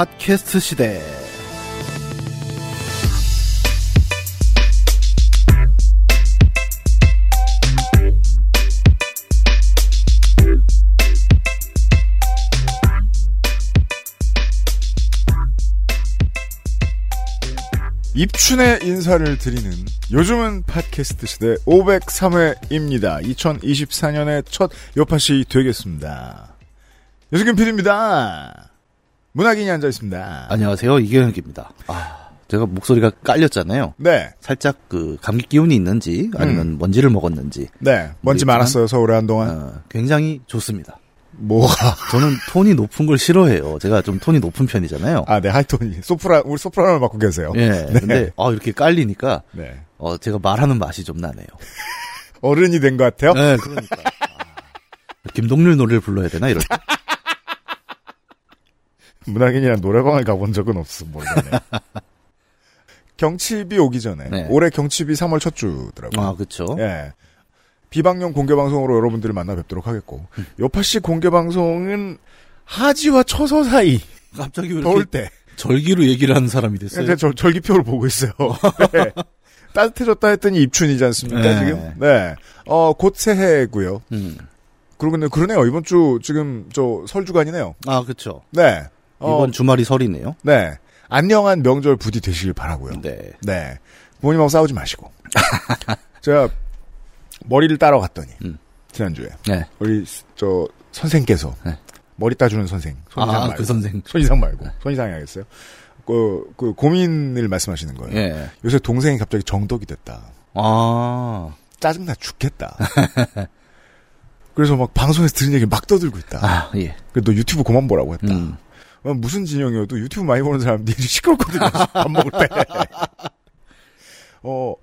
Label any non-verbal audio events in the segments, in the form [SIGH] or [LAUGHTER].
팟캐스트 시대. 입춘의 인사를 드리는 요즘은 팟캐스트 시대 503회입니다. 2024년의 첫 요팟이 되겠습니다. 유승균 PD입니다. 문학인이 앉아 있습니다. 안녕하세요. 이경혁입니다. 아, 제가 목소리가 깔렸잖아요. 네, 살짝 그 감기 기운이 있는지 아니면 먼지를 먹었는지 네. 먼지 많았어요, 서울에 한동안. 어, 굉장히 좋습니다. 뭐가. 저는 톤이 높은 걸 싫어해요. 제가 좀 톤이 높은 편이잖아요. 아, 네, 하이톤이. 소프라, 우리 소프라노를 맡고 계세요. 예. 네. 근데 아, 이렇게 깔리니까 네. 어, 제가 말하는 맛이 좀 나네요. [LAUGHS] 어른이 된 것 같아요. 네, 그러니까. 아, 김동률 노래를 불러야 되나 이럴 때. [LAUGHS] 문학인이랑 노래방을 가본 적은 없어, 모르겠네. [LAUGHS] 경칩이 오기 전에. 네. 올해 경칩이 3월 첫 주더라고요. 아, 그렇죠. 예. 비방용 공개 방송으로 여러분들을 만나 뵙도록 하겠고, 요파씨 공개 방송은 하지와 처서 사이, 갑자기 왜 더울 때. 절기로 얘기를 하는 사람이 됐어요? 제가 저, 절기표를 보고 있어요. [LAUGHS] 네. 따뜻해졌다 했더니 입춘이지 않습니까, 네. 지금? 네. 어, 곧 새해고요 음. 그러고 근데 그러네요. 이번 주, 지금, 저, 설 주간이네요. 아, 그렇죠. 네. 어, 이번 주말이 설이네요. 네. 안녕한 명절 부디 되시길 바라고요 네. 네. 부모님하고 싸우지 마시고. [LAUGHS] 제가 머리를 따러 갔더니, 음. 지난주에. 네. 우리, 저, 선생께서, 네. 머리 따주는 선생. 손이상 아, 말고. 그 선생. 손이상 말고. 손이상 해야겠어요. 그, 그, 고민을 말씀하시는 거예요. 예. 요새 동생이 갑자기 정덕이 됐다. 아, 짜증나 죽겠다. 그래서 막 방송에서 들은 얘기 막 떠들고 있다. 아, 예. 그래, 너 유튜브 그만 보라고 했다. 음. 어, 무슨 진영이어도 유튜브 많이 보는 사람들이 시끄럽거든요. [LAUGHS] 밥 먹을 때. 어,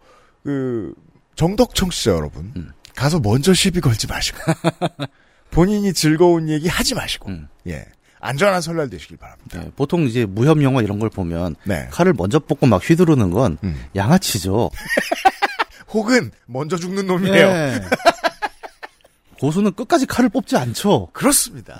그, 정덕 청취자 여러분. 음. 가서 먼저 시비 걸지 마시고. [LAUGHS] 본인이 즐거운 얘기 하지 마시고. 음. 예. 안전한 설날 되시길 바랍니다. 예, 보통 이제 무협 영화 이런 걸 보면 네. 칼을 먼저 뽑고 막 휘두르는 건 음. 양아치죠. [LAUGHS] 혹은, 먼저 죽는 놈이에요. 예. 고수는 끝까지 칼을 뽑지 않죠. 그렇습니다.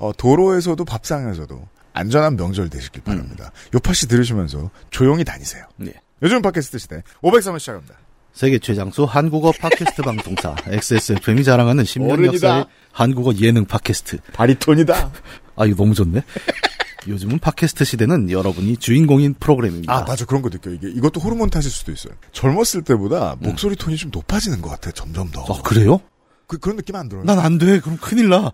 네. 어, 도로에서도 밥상에서도 안전한 명절 되시길 바랍니다. 요파 씨 들으시면서 조용히 다니세요. 예. 요즘 팟캐스트 시대 503회 시작합니다. 세계 최장수 한국어 팟캐스트 방송사 [LAUGHS] XSFM이 자랑하는 10년 어른이다. 역사의 한국어 예능 팟캐스트. 바리톤이다. 아, 이거 너무 좋네. 요즘은 팟캐스트 시대는 여러분이 주인공인 프로그램입니다. 아, 맞아. 그런 거 느껴. 이게, 이것도 호르몬 탓일 수도 있어요. 젊었을 때보다 목소리 톤이 좀 높아지는 것 같아. 점점 더. 아, 그래요? 그, 그런 느낌 안 들어요? 난 안 돼. 그럼 큰일 나.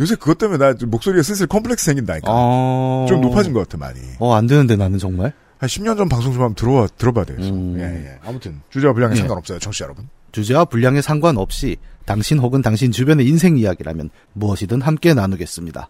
요새 그것 때문에 나 목소리가 슬슬 컴플렉스 생긴다니까. 아. 좀 높아진 것 같아, 많이. 어, 안 되는데 나는 정말. 한 10년 전 방송 좀 한번 들어와, 들어봐야 되겠어. 음. 예, 예. 아무튼, 주제와 분량에 예. 상관없어요, 청취자 여러분. 주제와 분량에 상관없이 당신 혹은 당신 주변의 인생 이야기라면 무엇이든 함께 나누겠습니다.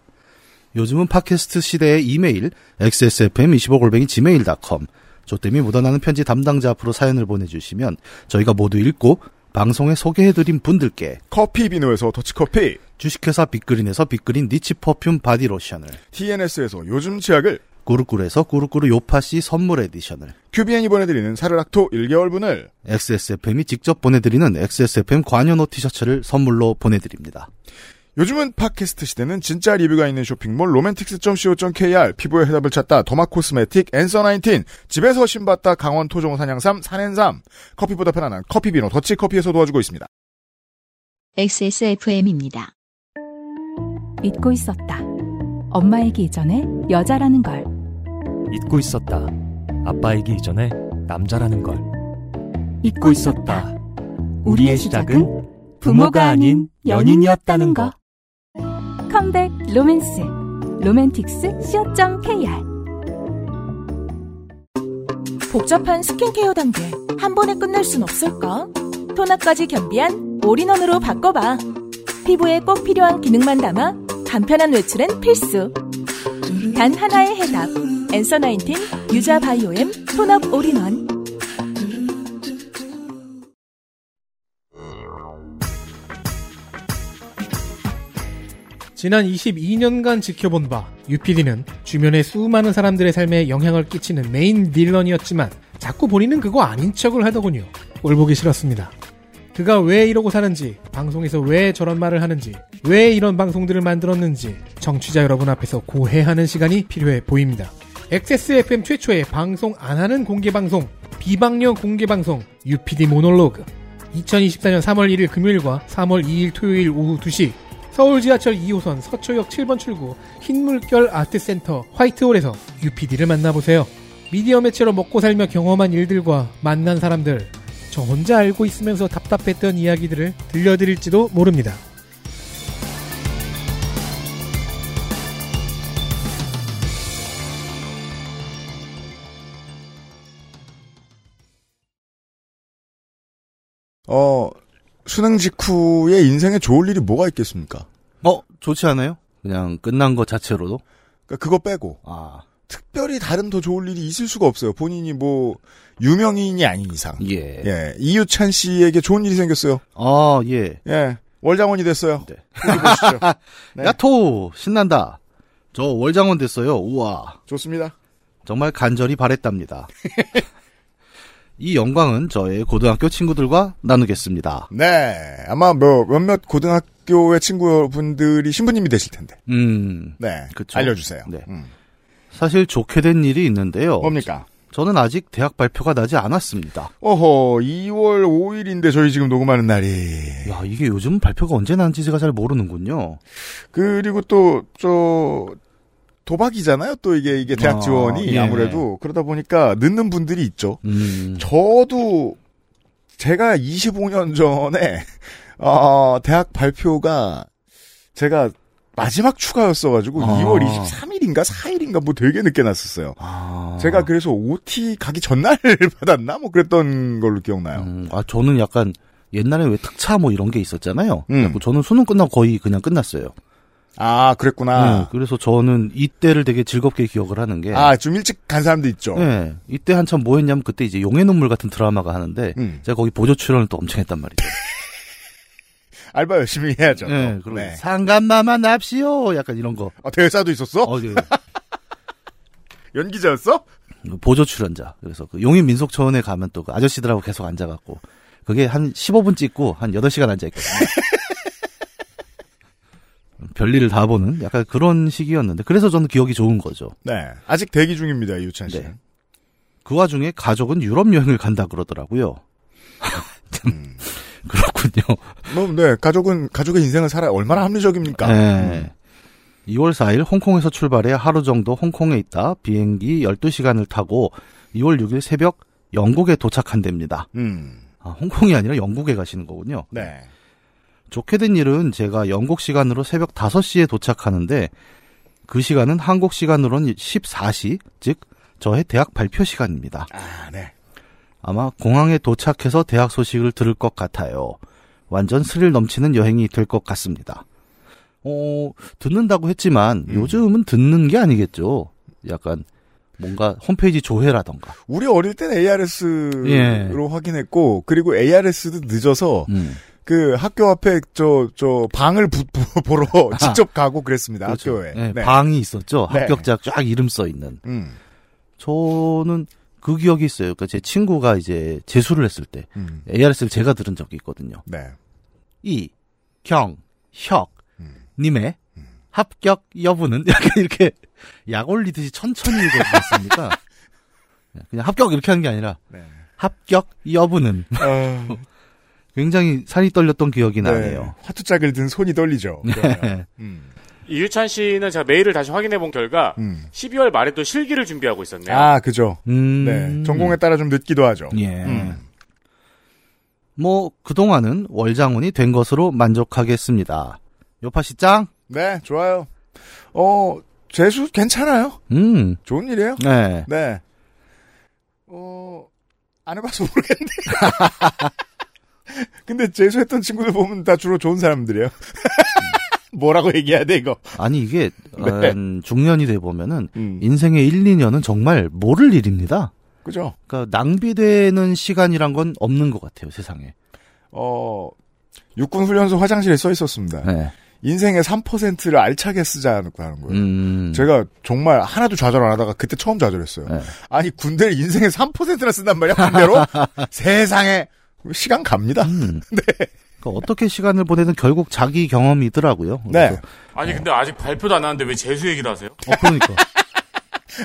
요즘은 팟캐스트 시대의 이메일 xsfm25골뱅이 gmail.com 조땜이 묻어나는 편지 담당자 앞으로 사연을 보내주시면 저희가 모두 읽고 방송에 소개해드린 분들께 커피 비누에서 더치커피, 주식회사 빅그린에서 빅그린 niche perfume body 로션을 TNS에서 요즘 치약을, 꾸루꾸루에서 꾸루꾸루 요파시 선물 에디션을 큐비엔이 보내드리는 사르락토 1개월분을, XSFM이 직접 보내드리는 XSFM 관여노 티셔츠를 선물로 보내드립니다. 요즘은 팟캐스트 시대는 진짜 리뷰가 있는 쇼핑몰 로맨틱스.co.kr 피부의 해답을 찾다 더마 코스메틱 앤서 19 집에서 신받다 강원 토종 산양삼 산앤삼 커피보다 편안한 커피비노 더치커피에서 도와주고 있습니다. XSFM입니다. 잊고 있었다. 엄마이기 이전에 여자라는 걸. 잊고 있었다. 아빠이기 이전에 남자라는 걸. 잊고 있었다. 우리의 시작은 부모가 아닌 연인이었다는 거. 컴백 로맨스. 로맨틱스 co.kr 복잡한 스킨케어 단계 한 번에 끝낼 순 없을까? 토너까지 겸비한 all-in-one으로 바꿔봐. 피부에 꼭 필요한 기능만 담아 간편한 외출엔 필수. 단 하나의 해답. Answer Nineteen 유자 바이오엠 tone-up all-in-one. 지난 22년간 지켜본 바 UPD는 주변의 수많은 사람들의 삶에 영향을 끼치는 main villain이었지만 자꾸 본인은 그거 아닌 척을 하더군요. 꼴 보기 싫었습니다. 그가 왜 이러고 사는지, 방송에서 왜 저런 말을 하는지, 왜 이런 방송들을 만들었는지 청취자 여러분 앞에서 고해하는 시간이 필요해 보입니다. XSFM 최초의 방송 안 하는 공개 방송, 비방령 공개 방송 UPD 모놀로그 2024년 3월 1일 금요일과 3월 2일 토요일 오후 2시 서울 지하철 2호선 서초역 7번 출구 흰물결 아트센터 화이트홀에서 UPD를 만나보세요. 미디어 매체로 먹고 살며 경험한 일들과 만난 사람들, 저 혼자 알고 있으면서 답답했던 이야기들을 들려드릴지도 모릅니다. 어, 수능 직후에 인생에 좋을 일이 뭐가 있겠습니까? 어, 좋지 않아요? 그냥 끝난 것 자체로도? 그러니까 그거 빼고 아, 특별히 다른 더 좋을 일이 있을 수가 없어요. 본인이 뭐 유명인이 아닌 이상. 예. 예, 이유찬 씨에게 좋은 일이 생겼어요. 아, 예. 예, 월장원이 됐어요. 네. 보시죠. [LAUGHS] 네. 야토! 신난다. 저 월장원 됐어요. 우와. 좋습니다. 정말 간절히 바랬답니다. [LAUGHS] 이 영광은 저의 고등학교 친구들과 나누겠습니다. 네, 아마 뭐 몇몇 고등학교의 친구분들이 신부님이 되실 텐데. 음, 네, 그쵸. 알려주세요. 네. 음. 사실 좋게 된 일이 있는데요. 뭡니까? 저는 아직 대학 발표가 나지 않았습니다. 어허, 2월 5일인데 저희 지금 녹음하는 날이. 야, 이게 요즘 발표가 언제 나는지 제가 잘 모르는군요. 그리고 또, 저, 도박이잖아요. 또 이게, 이게 대학 아, 지원이 예. 아무래도. 그러다 보니까 늦는 분들이 있죠. 음, 저도, 제가 25년 전에, 어, 대학 발표가, 제가 마지막 추가였어가지고, 아. 2월 23일인가 4일인가 뭐 되게 늦게 났었어요. 아. 제가 그래서 OT 가기 전날 [LAUGHS] 받았나? 뭐 그랬던 걸로 기억나요. 음, 아, 저는 약간 옛날에 왜 특차 뭐 이런 게 있었잖아요. 음. 저는 수능 끝나고 거의 그냥 끝났어요. 아, 그랬구나. 네, 그래서 저는 이때를 되게 즐겁게 기억을 하는 게. 아, 좀 일찍 간 사람도 있죠. 네, 이때 한참 뭐 했냐면 그때 이제 용의 눈물 같은 드라마가 하는데 음. 제가 거기 보조 출연을 또 엄청 했단 말이죠. [LAUGHS] 알바 열심히 해야죠. 또. 네, 그리고 네. 상감마마 납시오 약간 이런 거. 아, 대사도 있었어? 어, 네. [LAUGHS] 연기자였어? 보조 출연자. 그래서 그 용인 민속촌에 가면 또 그 아저씨들하고 계속 앉아갖고 그게 한 15분 찍고 한 8시간 앉아있거든요. [LAUGHS] 별일을 다 보는 약간 그런 시기였는데 그래서 저는 기억이 좋은 거죠. 네. 아직 대기 중입니다, 이우찬 씨. 네. 그 와중에 가족은 유럽 여행을 간다 그러더라고요. [LAUGHS] 참 음. 그렇군요. 뭐, 네. 가족은, 가족의 인생을 살아 얼마나 합리적입니까? 네. 2월 4일 홍콩에서 출발해 하루 정도 홍콩에 있다 비행기 12시간을 타고 2월 6일 새벽 영국에 도착한답니다. 음. 아, 홍콩이 아니라 영국에 가시는 거군요. 네. 좋게 된 일은 제가 영국 시간으로 새벽 5시에 도착하는데 그 시간은 한국 시간으로는 14시, 즉 저의 대학 발표 시간입니다. 아, 네. 아마 공항에 도착해서 대학 소식을 들을 것 같아요. 완전 스릴 넘치는 여행이 될 것 같습니다. 어, 듣는다고 했지만 음. 요즘은 듣는 게 아니겠죠. 약간 뭔가 홈페이지 조회라던가. 우리 어릴 땐 ARS로 예. 확인했고, 그리고 ARS도 늦어서, 음. 그 학교 앞에 저, 저, 방을 부, 부- [LAUGHS] 보러 직접 가고 그랬습니다, 그렇죠. 학교에. 네, 네. 방이 있었죠. 네. 합격자 쫙 이름 써 있는. 음. 저는 그 기억이 있어요. 그러니까 제 친구가 이제 재수를 했을 때 음. ARS를 제가 들은 적이 있거든요. 네. 이, 경, 혁, 음. 님의 합격 여부는 [LAUGHS] 약간 이렇게 약 올리듯이 천천히 읽어주셨습니까? [LAUGHS] 그냥 합격 이렇게 하는 게 아니라 네. 합격 여부는 어, [LAUGHS] 굉장히 살이 떨렸던 기억이 나네요. 네. 화투짝을 든 손이 떨리죠. 네. 음. 이유찬 씨는 제가 메일을 다시 확인해 본 결과 음. 12월 말에 또 실기를 준비하고 있었네요. 아, 그죠. 음. 네. 전공에 따라 좀 늦기도 하죠. 예. 음. 뭐 그동안은 월장원이 된 것으로 만족하겠습니다. 요파 씨 짱? 네, 좋아요. 어, 재수 괜찮아요. 음. 좋은 일이에요. 네. 네. 어, 안 해봐서 모르겠는데. [LAUGHS] 근데 재수했던 친구들 보면 다 주로 좋은 사람들이에요. [LAUGHS] 뭐라고 얘기해야 돼 이거? 아니 이게 네. 음, 중년이 돼 보면은 음, 인생의 1, 2년은 정말 모를 일입니다. 그죠? 그러니까 낭비되는 시간이란 건 없는 것 같아요 세상에. 어 육군 훈련소 화장실에 써 있었습니다. 네. 인생의 3%를 알차게 쓰자는 거예요. 음. 제가 정말 하나도 좌절 안 하다가 그때 처음 좌절했어요. 네. 아니 군대를 인생의 3%나 쓴단 말이야 군대로? [LAUGHS] 세상에 시간 갑니다. 음. [LAUGHS] 그러니까 어떻게 시간을 보내든 결국 자기 경험이더라고요. 네. 그래서, 아니 근데 아직 발표도 안 나왔는데 왜 재수 얘기를 하세요? 어, 그러니까. [LAUGHS]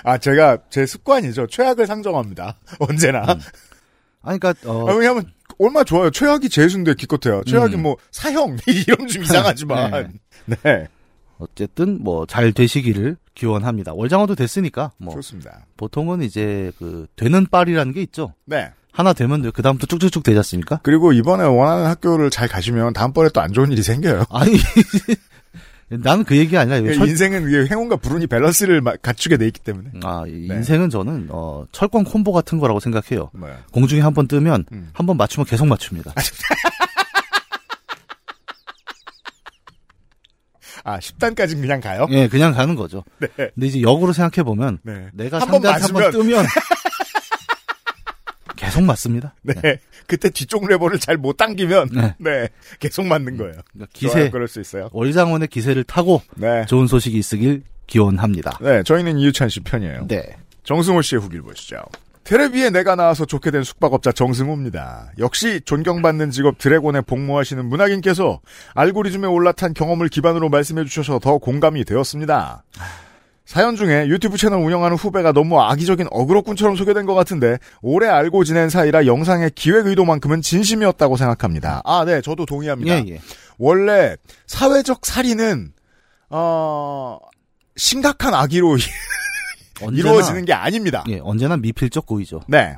아 제가 제 습관이죠. 최악을 상정합니다. [LAUGHS] 언제나. 아니, 그러니까 어, 아, 왜냐하면 얼마나 좋아요. 최악이 재수인데 기껏해요. 최악이 음. 뭐 사형 [LAUGHS] 이런 좀 이상하지만. [LAUGHS] 네. 어쨌든 뭐 잘 되시기를 기원합니다. 월장어도 됐으니까 뭐 좋습니다. 보통은 이제 그 되는 빨이라는 게 있죠. 네. 하나 되면 그 다음부터 쭉쭉쭉 되지 않습니까? 그리고 이번에 원하는 학교를 잘 가시면 다음번에 또 안 좋은 일이 생겨요. 아니 나는 그 얘기 아니라 이거 철, 인생은 이게 행운과 불운이 밸런스를 마- 갖추게 돼 있기 때문에. 아, 이 네. 인생은 저는 어, 철권 콤보 같은 거라고 생각해요. 뭐야. 공중에 한 번 뜨면 음. 한번 맞추면 계속 맞춥니다. 아, 10단까지는 [LAUGHS] 그냥 가요? 예, 그냥 가는 거죠. 네. 근데 이제 역으로 생각해 보면 네. 내가 한번 한번 맞으면- 뜨면 [LAUGHS] 계속 맞습니다. 네. 그때 뒤쪽 레버를 잘 못 당기면, 네. 네. 계속 맞는 거예요. 그러니까 기세. 기세 그럴 수 있어요. 월장원의 기세를 타고 네. 좋은 소식이 있으길 기원합니다. 네, 저희는 이유찬 씨 편이에요. 네. 정승호 씨의 후기를 보시죠. 테레비에 내가 나와서 좋게 된 숙박업자 정승호입니다. 역시 존경받는 직업 드래곤에 복무하시는 문학인께서 알고리즘에 올라탄 경험을 기반으로 말씀해 주셔서 더 공감이 되었습니다. 사연 중에 유튜브 채널 운영하는 후배가 너무 악의적인 어그로꾼처럼 소개된 것 같은데 오래 알고 지낸 사이라 영상의 기획 의도만큼은 진심이었다고 생각합니다. 아, 네, 저도 동의합니다. 예, 예. 원래 사회적 살인은 어 심각한 악의로 [LAUGHS] 언제나 이루어지는 게 아닙니다. 예, 언제나 미필적 고의죠. 네.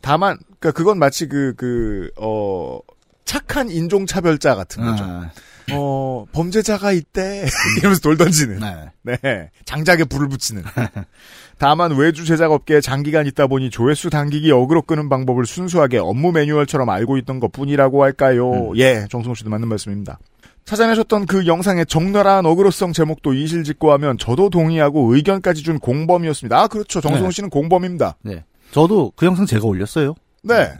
다만 그러니까 그건 마치 그 그 어 착한 인종 차별자 같은 거죠. 아, 어 범죄자가 있대 [LAUGHS] 이러면서 돌 던지는. 네. 네. 장작에 불을 붙이는. [LAUGHS] 다만 외주 제작 업계에 장기간 있다 보니 조회수 당기기 어그로 끄는 방법을 순수하게 업무 매뉴얼처럼 알고 있던 것 뿐이라고 할까요? 음. 예, 정승호 씨도 맞는 말씀입니다. 찾아내셨던 그 영상의 적나라한 어그로성 제목도 이실직고 하면 저도 동의하고 의견까지 준 공범이었습니다. 아, 그렇죠. 정승호 네. 씨는 공범입니다. 네. 저도 그 영상 제가 올렸어요. 네.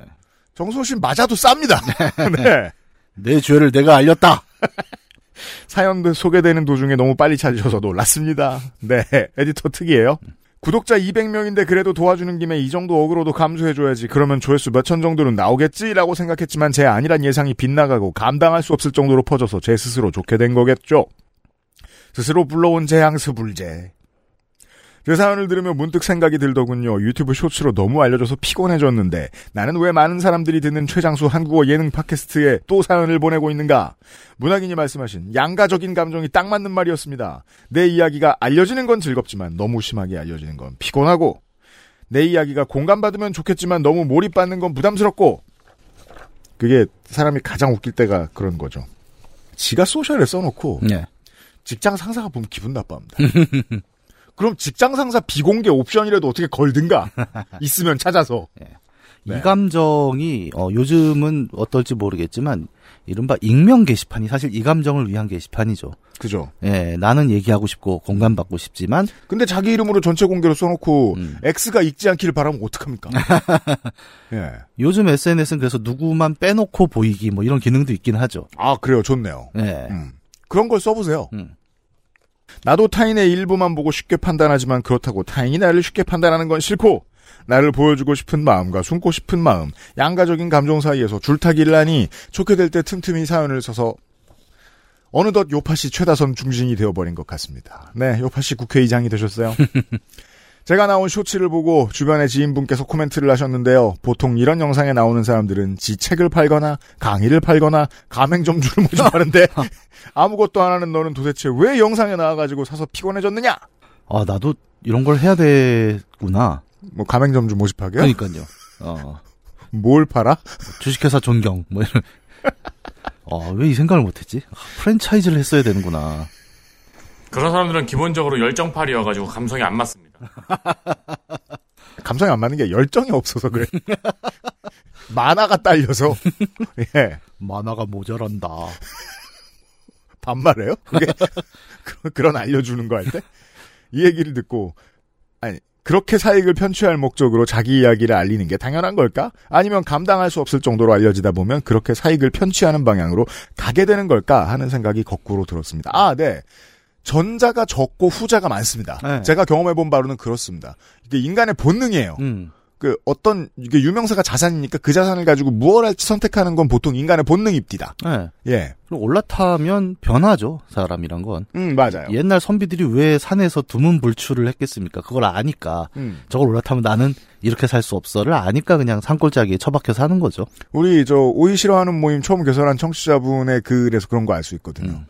정승호 씨는 맞아도 쌉니다. [LAUGHS] 네. 내 죄를 내가 알렸다. [LAUGHS] 사연도 소개되는 도중에 너무 빨리 찾으셔서 놀랐습니다. 네, 에디터 특이에요. 구독자 200명인데 그래도 도와주는 김에 이 정도 어그로도 감수해줘야지. 그러면 조회수 몇 천 정도는 나오겠지라고 생각했지만 제 아니란 예상이 빗나가고 감당할 수 없을 정도로 퍼져서 제 스스로 좋게 된 거겠죠. 스스로 불러온 재앙스 불제. 제 사연을 들으며 문득 생각이 들더군요. 유튜브 쇼츠로 너무 알려져서 피곤해졌는데 나는 왜 많은 사람들이 듣는 최장수 한국어 예능 팟캐스트에 또 사연을 보내고 있는가? 문학인이 말씀하신 양가적인 감정이 딱 맞는 말이었습니다. 내 이야기가 알려지는 건 즐겁지만 너무 심하게 알려지는 건 피곤하고 내 이야기가 공감받으면 좋겠지만 너무 몰입받는 건 부담스럽고 그게 사람이 가장 웃길 때가 그런 거죠. 지가 소셜에 써놓고 네. 직장 상사가 보면 기분 나빠합니다. [LAUGHS] 그럼 직장 상사 비공개 옵션이라도 어떻게 걸든가 [LAUGHS] 있으면 찾아서 네. 이 감정이 어, 요즘은 어떨지 모르겠지만 이른바 익명 게시판이 사실 이 감정을 위한 게시판이죠. 그죠. 예, 나는 얘기하고 싶고 공감받고 싶지만 근데 자기 이름으로 전체 공개로 써놓고 음. X가 읽지 않기를 바라면 어떡합니까? [LAUGHS] 예. 요즘 SNS는 그래서 누구만 빼놓고 보이기 뭐 이런 기능도 있긴 하죠. 아 그래요, 좋네요. 예. 음. 그런 걸 써보세요. 음. 나도 타인의 일부만 보고 쉽게 판단하지만 그렇다고 타인이 나를 쉽게 판단하는 건 싫고 나를 보여주고 싶은 마음과 숨고 싶은 마음, 양가적인 감정 사이에서 줄타기를 하니 좋게 될 때 틈틈이 사연을 써서 어느덧 요파시 최다선 중진이 되어버린 것 같습니다. 네, 요파시 국회의장이 되셨어요. [LAUGHS] 제가 나온 쇼츠를 보고 주변의 지인분께서 코멘트를 하셨는데요. 보통 이런 영상에 나오는 사람들은 지 책을 팔거나 강의를 팔거나 가맹 점 주를 모집하는데 [LAUGHS] 아무것도 안 하는 너는 도대체 왜 영상에 나와가지고 사서 피곤해졌느냐? 아, 나도 이런 걸 해야 되구나. 뭐 가맹점주 모집하게요? 그러니까요. 어, [LAUGHS] 뭘 팔아? 주식회사 존경 뭐 이런. 어, 왜이 생각을 못했지? 아, 프랜차이즈를 했어야 되는구나. 그런 사람들은 기본적으로 열정팔이어가지고 감성이 안 맞습니다. [LAUGHS] 감성이 안 맞는 게 열정이 없어서 그래. [LAUGHS] 만화가 딸려서. [LAUGHS] 예. 만화가 모자란다. 반말해요? 그게 그- 그런 알려주는 거 할 때? 이 얘기를 듣고 아니 그렇게 사익을 편취할 목적으로 자기 이야기를 알리는 게 당연한 걸까? 아니면 감당할 수 없을 정도로 알려지다 보면 그렇게 사익을 편취하는 방향으로 가게 되는 걸까 하는 생각이 거꾸로 들었습니다. 아, 네. 전자가 적고 후자가 많습니다. 네. 제가 경험해본 바로는 그렇습니다. 이게 인간의 본능이에요. 음. 그 어떤 이게 유명사가 자산이니까 그 자산을 가지고 무엇 할지 선택하는 건 보통 인간의 본능입니다. 네. 예. 올라타면 변하죠, 사람이란 건. 음, 맞아요. 옛날 선비들이 왜 산에서 두문불출을 했겠습니까? 그걸 아니까. 음. 저걸 올라타면 나는 이렇게 살 수 없어를 아니까 그냥 산골짜기에 처박혀 사는 거죠. 우리 저 오이 싫어하는 모임 처음 개설한 청취자분의 글에서 그런 거 알 수 있거든요. 음.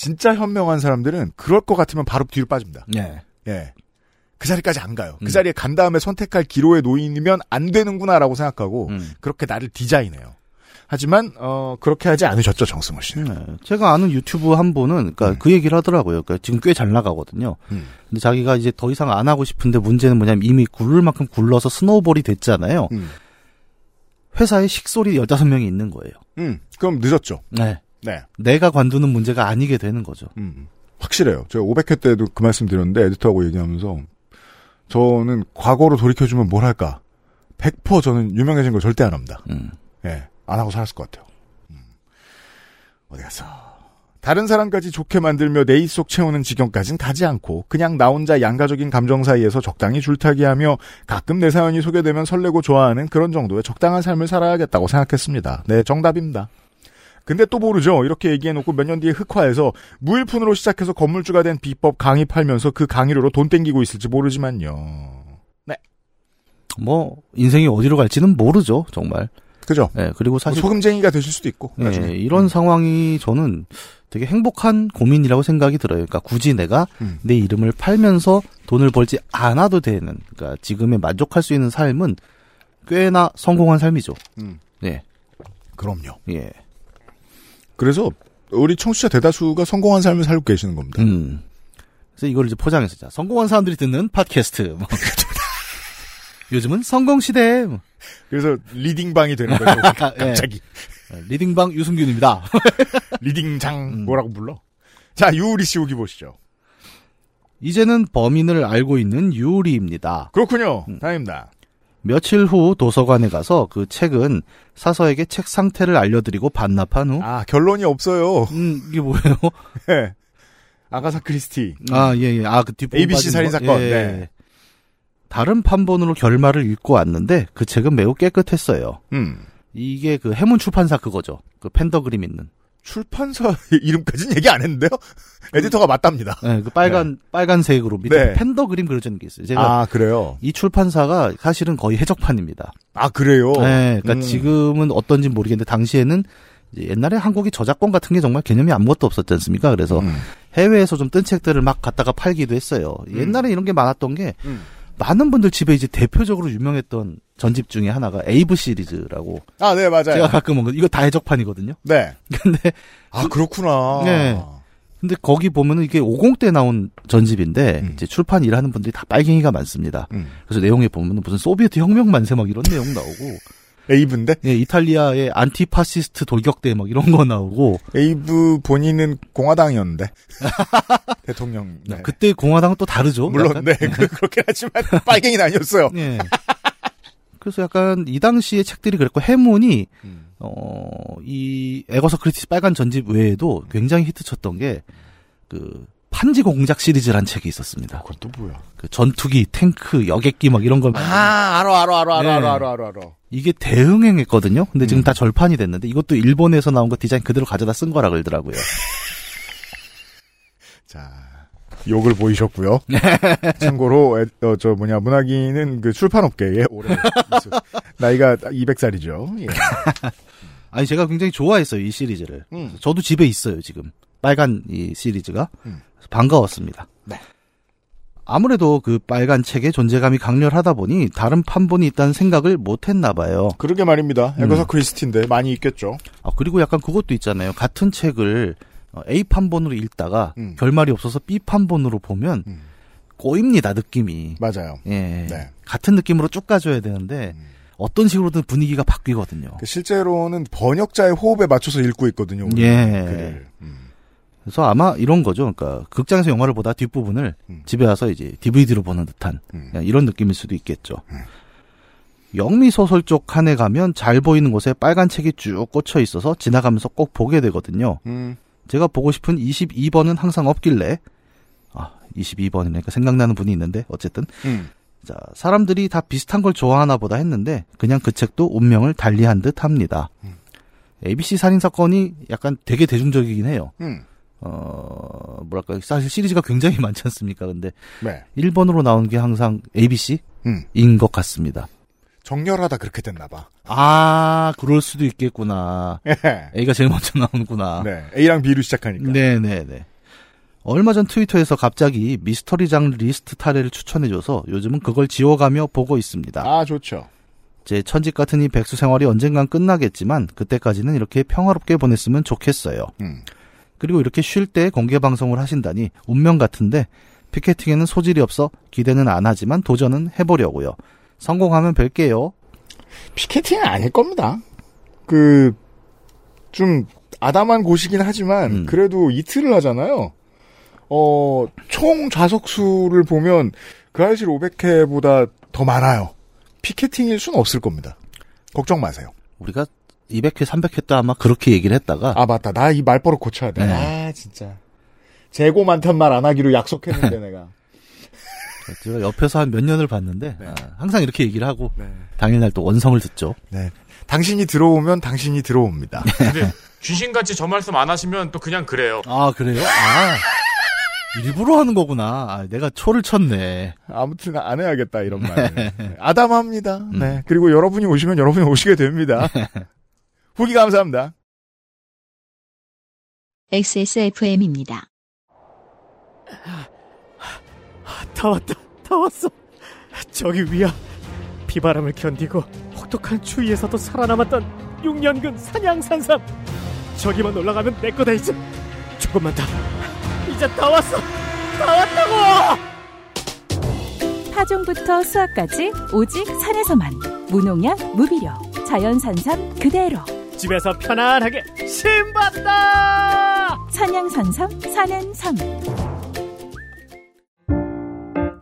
진짜 현명한 사람들은 그럴 것 같으면 바로 뒤로 빠집니다. 네. 예. 그 자리까지 안 가요. 그 음. 자리에 간 다음에 선택할 기로에 놓이면 안 되는구나라고 생각하고 음. 그렇게 나를 디자인해요. 하지만 어 그렇게 하지 않으셨죠 정승호 씨는. 네. 제가 아는 유튜버 한 분은 그러니까 음. 그 얘기를 하더라고요. 그러니까 지금 꽤 잘 나가거든요. 음. 근데 자기가 이제 더 이상 안 하고 싶은데 문제는 뭐냐면 이미 굴을 만큼 굴러서 snowball이 됐잖아요. 음. 회사에 식솔이 15명이 있는 거예요. 음. 그럼 늦었죠. 네. 네. 내가 관두는 문제가 아니게 되는 거죠. 음. 확실해요. 제가 500회 때도 그 말씀 드렸는데 에디터하고 얘기하면서 저는 과거로 돌이켜주면 뭘 할까? 100% 저는 유명해진 걸 절대 안 합니다. 음. 예, 안 하고 살았을 것 같아요. 음. 어디 갔어? 다른 사람까지 좋게 만들며 내 입속 채우는 지경까진 가지 않고 그냥 나 혼자 양가적인 감정 사이에서 적당히 줄타기하며 가끔 내 사연이 소개되면 설레고 좋아하는 그런 정도의 적당한 삶을 살아야겠다고 생각했습니다. 네, 정답입니다. 근데 또 모르죠. 이렇게 얘기해놓고 몇 년 뒤에 흑화해서 무일푼으로 시작해서 건물주가 된 비법 강의 팔면서 그 강의료로 돈 땡기고 있을지 모르지만요. 뭐 인생이 어디로 갈지는 모르죠, 정말. 그죠? 네, 그리고 사실 소금쟁이가 되실 수도 있고. 예, 나중에. 이런 상황이 저는 되게 행복한 고민이라고 생각이 들어요. 그러니까 굳이 내가 음. 내 이름을 팔면서 돈을 벌지 않아도 되는, 그러니까 지금에 만족할 수 있는 삶은 꽤나 성공한 삶이죠. 음. 예, 그럼요. 예. 그래서 우리 청취자 대다수가 성공한 삶을 살고 계시는 겁니다. 음. 그래서 이걸 이제 포장해서 자, 성공한 사람들이 듣는 팟캐스트. 뭐. [LAUGHS] 요즘은 성공 시대. 뭐. 그래서 리딩방이 되는 거죠. [LAUGHS] 예. 갑자기 리딩방 유승균입니다. [LAUGHS] 리딩장 음. 뭐라고 불러? 자 유우리 씨 후기 보시죠. 이제는 범인을 알고 있는 유리입니다. 그렇군요. 음. 다행입니다. 며칠 후 도서관에 가서 그 책은 사서에게 책 상태를 알려드리고 반납한 후, 아 결론이 없어요. 음, 이게 뭐예요? 예. [LAUGHS] 아가사 크리스티. 아, 예, 예. 아, 그 뒷부분. ABC 빠진 살인 거? 사건, 예. 네. 다른 판본으로 결말을 읽고 왔는데 그 책은 매우 깨끗했어요. 음. 이게 그 해문 출판사 그거죠. 그 팬더 그림 있는. 출판사 [LAUGHS] 이름까지는 얘기 안 했는데요. 에디터가 맞답니다. 네, 그 빨간 빨간색으로 밑에 네. 팬더 그림 그려져 있는 게 있어요. 제가 아 그래요. 이 출판사가 사실은 거의 해적판입니다. 아 그래요. 네, 그러니까 음. 지금은 어떤지 모르겠는데 당시에는 옛날에 한국이 저작권 같은 게 정말 개념이 아무것도 없었지 않습니까? 그래서 음. 해외에서 좀 뜬 책들을 막 갖다가 팔기도 했어요. 옛날에 이런 게 많았던 게 음. 많은 분들 집에 이제 대표적으로 유명했던 전집 중에 하나가 에이브 시리즈라고 아, 네, 맞아요. 제가 가끔 먹는 이거 다 해적판이거든요. 네. [LAUGHS] 근데 아, 그렇구나. 네. 근데 거기 보면은 이게 50대 나온 전집인데 음. 이제 출판 일하는 분들이 다 빨갱이가 많습니다. 음. 그래서 내용에 보면은 무슨 소비에트 혁명 만세 막 이런 내용 나오고 [LAUGHS] 에이브인데? 예, 이탈리아의 anti-fascist 돌격대 막 이런 거 나오고 에이브 본인은 공화당이었는데. [LAUGHS] 대통령. 네. 그때 공화당은 또 다르죠. 물론, 약간? 네. 그, 그렇긴 하지만, [LAUGHS] 빨갱이는 아니었어요. 예. 그래서 약간 이 당시의 책들이 그랬고 해문이 음. 어, 이 애거서 크리스티 빨간 전집 외에도 굉장히 히트 쳤던 게 그 판지 공작 시리즈란 책이 있었습니다. 그건 또 뭐야? 그 전투기, 탱크, 여객기 막 이런 걸 아, 알아, 알아, 알아, 알아, 네. 알아, 알아, 알아, 알아. 이게 대응행했거든요. 근데 지금 음. 다 절판이 됐는데 이것도 일본에서 나온 거 디자인 그대로 가져다 쓴 거라 그러더라고요. [LAUGHS] 자, 욕을 보이셨고요. [LAUGHS] 참고로, 에, 어, 저 뭐냐, 문학인은 그 출판업계에 오래. 나이가 200살이죠. 예. [LAUGHS] 아니 제가 굉장히 좋아했어요 이 시리즈를. 음. 저도 집에 있어요 지금 빨간 이 시리즈가 음. 반가웠습니다. 네. 아무래도 그 빨간 책의 존재감이 강렬하다 보니 다른 판본이 있다는 생각을 못 했나 봐요. 그러게 말입니다. 음. 에거서 크리스티인데 많이 있겠죠. 아 그리고 약간 그것도 있잖아요. 같은 책을 어, A 판본으로 읽다가 음. 결말이 없어서 B 판본으로 보면 음. 꼬입니다 느낌이. 맞아요. 예. 네. 같은 느낌으로 쭉 가줘야 되는데 음. 어떤 식으로든 분위기가 바뀌거든요. 그 실제로는 번역자의 호흡에 맞춰서 읽고 있거든요. 예. 음. 그래서 아마 이런 거죠. 그러니까 극장에서 영화를 보다 뒷부분을 음. 집에 와서 이제 DVD로 보는 듯한 음. 이런 느낌일 수도 있겠죠. 영미 소설 쪽 칸에 가면 잘 보이는 곳에 빨간 책이 쭉 꽂혀 있어서 지나가면서 꼭 보게 되거든요. 음. 제가 보고 싶은 22번은 항상 없길래 아 22번이니까 생각나는 분이 있는데 어쨌든 음. 자 사람들이 다 비슷한 걸 좋아하나 보다 했는데 그냥 그 책도 운명을 달리한 듯 합니다. 음. ABC 살인 사건이 약간 되게 대중적이긴 해요. 음. 어 뭐랄까 사실 시리즈가 굉장히 [LAUGHS] 많지 않습니까? 근데 네. 1번으로 나오는 게 항상 ABC인 음. 것 같습니다. 정렬하다 그렇게 됐나 봐. 아 그럴 수도 있겠구나. 네. [LAUGHS] A가 제일 먼저 나오는구나. A랑 B로 시작하니까. 네네네. 얼마 전 트위터에서 갑자기 미스터리장 리스트 타례를 추천해줘서 요즘은 그걸 지워가며 보고 있습니다. 아, 좋죠. 제 천직 같은 이 백수 생활이 언젠간 끝나겠지만 그때까지는 이렇게 평화롭게 보냈으면 좋겠어요. 음. 그리고 이렇게 쉴 때 공개 방송을 하신다니 운명 같은데 피켓팅에는 소질이 없어 기대는 안 하지만 도전은 해보려고요. 성공하면 뵐게요. 피켓팅은 아닐 겁니다. 그, 좀, 아담한 곳이긴 하지만, 음. 그래도 이틀을 하잖아요. 어, 총 좌석수를 보면, 그 알실 500회보다 더 많아요. 피켓팅일 수는 없을 겁니다. 걱정 마세요. 우리가 200회, 300회 때 아마 그렇게 얘기를 했다가 아, 맞다. 나 이 말버릇 고쳐야 돼. 네. 아, 진짜. 재고 많단 말 안 하기로 약속했는데, 내가. 제가 옆에서 한 몇 년을 봤는데 네. 아, 항상 이렇게 얘기를 하고 네. 당일날 또 원성을 듣죠. 네. 당신이 들어오면 당신이 들어옵니다. 근데 귀신같이 저 말씀 안 하시면 또 그냥 그래요. 아 그래요? 아 일부러 하는 거구나. 아, 내가 초를 쳤네. 아무튼 안 해야겠다 이런 말. 네. 아담합니다. 네. 그리고 여러분이 오시면 여러분이 오시게 됩니다. 후기 감사합니다. XSFM입니다. 다 왔다, 다 왔어. 저기 위야. 비바람을 견디고 혹독한 추위에서도 살아남았던 6년근 산양산삼. 저기만 올라가면 내 거다 이제. 조금만 더. 이제 다 왔어. 다 왔다고. 파종부터 수확까지 오직 산에서만 무농약 무비료 자연산삼 그대로 집에서 편안하게 신봤다. 산양산삼 사는 삶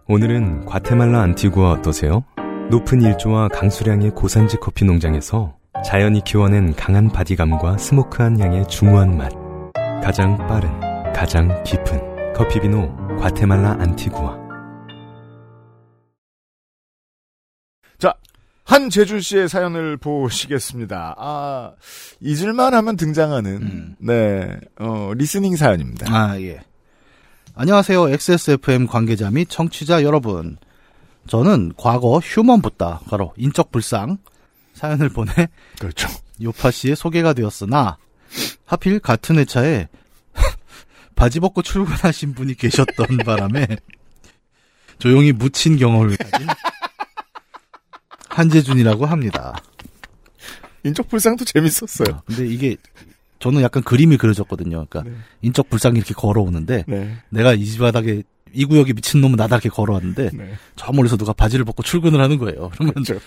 오늘은 과테말라 안티구아 어떠세요? 높은 일조와 강수량의 고산지 커피 농장에서 자연이 키워낸 강한 body감과 smoky한 향의 중후한 맛. 가장 빠른, 가장 깊은 커피비노 과테말라 안티구아. 한재준 씨의 사연을 보시겠습니다. 아, 잊을만 하면 등장하는, 음. 네, 어, listening 사연입니다. 아 예. 안녕하세요. XSFM 관계자 및 청취자 여러분. 저는 과거 휴먼 붓다, 바로 인적 불상 사연을 보내 그렇죠. 요파 씨의 소개가 되었으나 하필 같은 회차에 [LAUGHS] 바지 벗고 출근하신 분이 계셨던 바람에 조용히 묻힌 경험을 가진 한재준이라고 합니다. 인적 불상도 재밌었어요. 근데 이게 저는 약간 그림이 그려졌거든요. 그러니까 네. 인적 불상이 이렇게 걸어오는데 네. 내가 이 집 바닥에 이 구역에 미친 놈은 나다 이렇게 걸어왔는데 네. 저 멀리서 누가 바지를 벗고 출근을 하는 거예요. 그러면 그렇죠.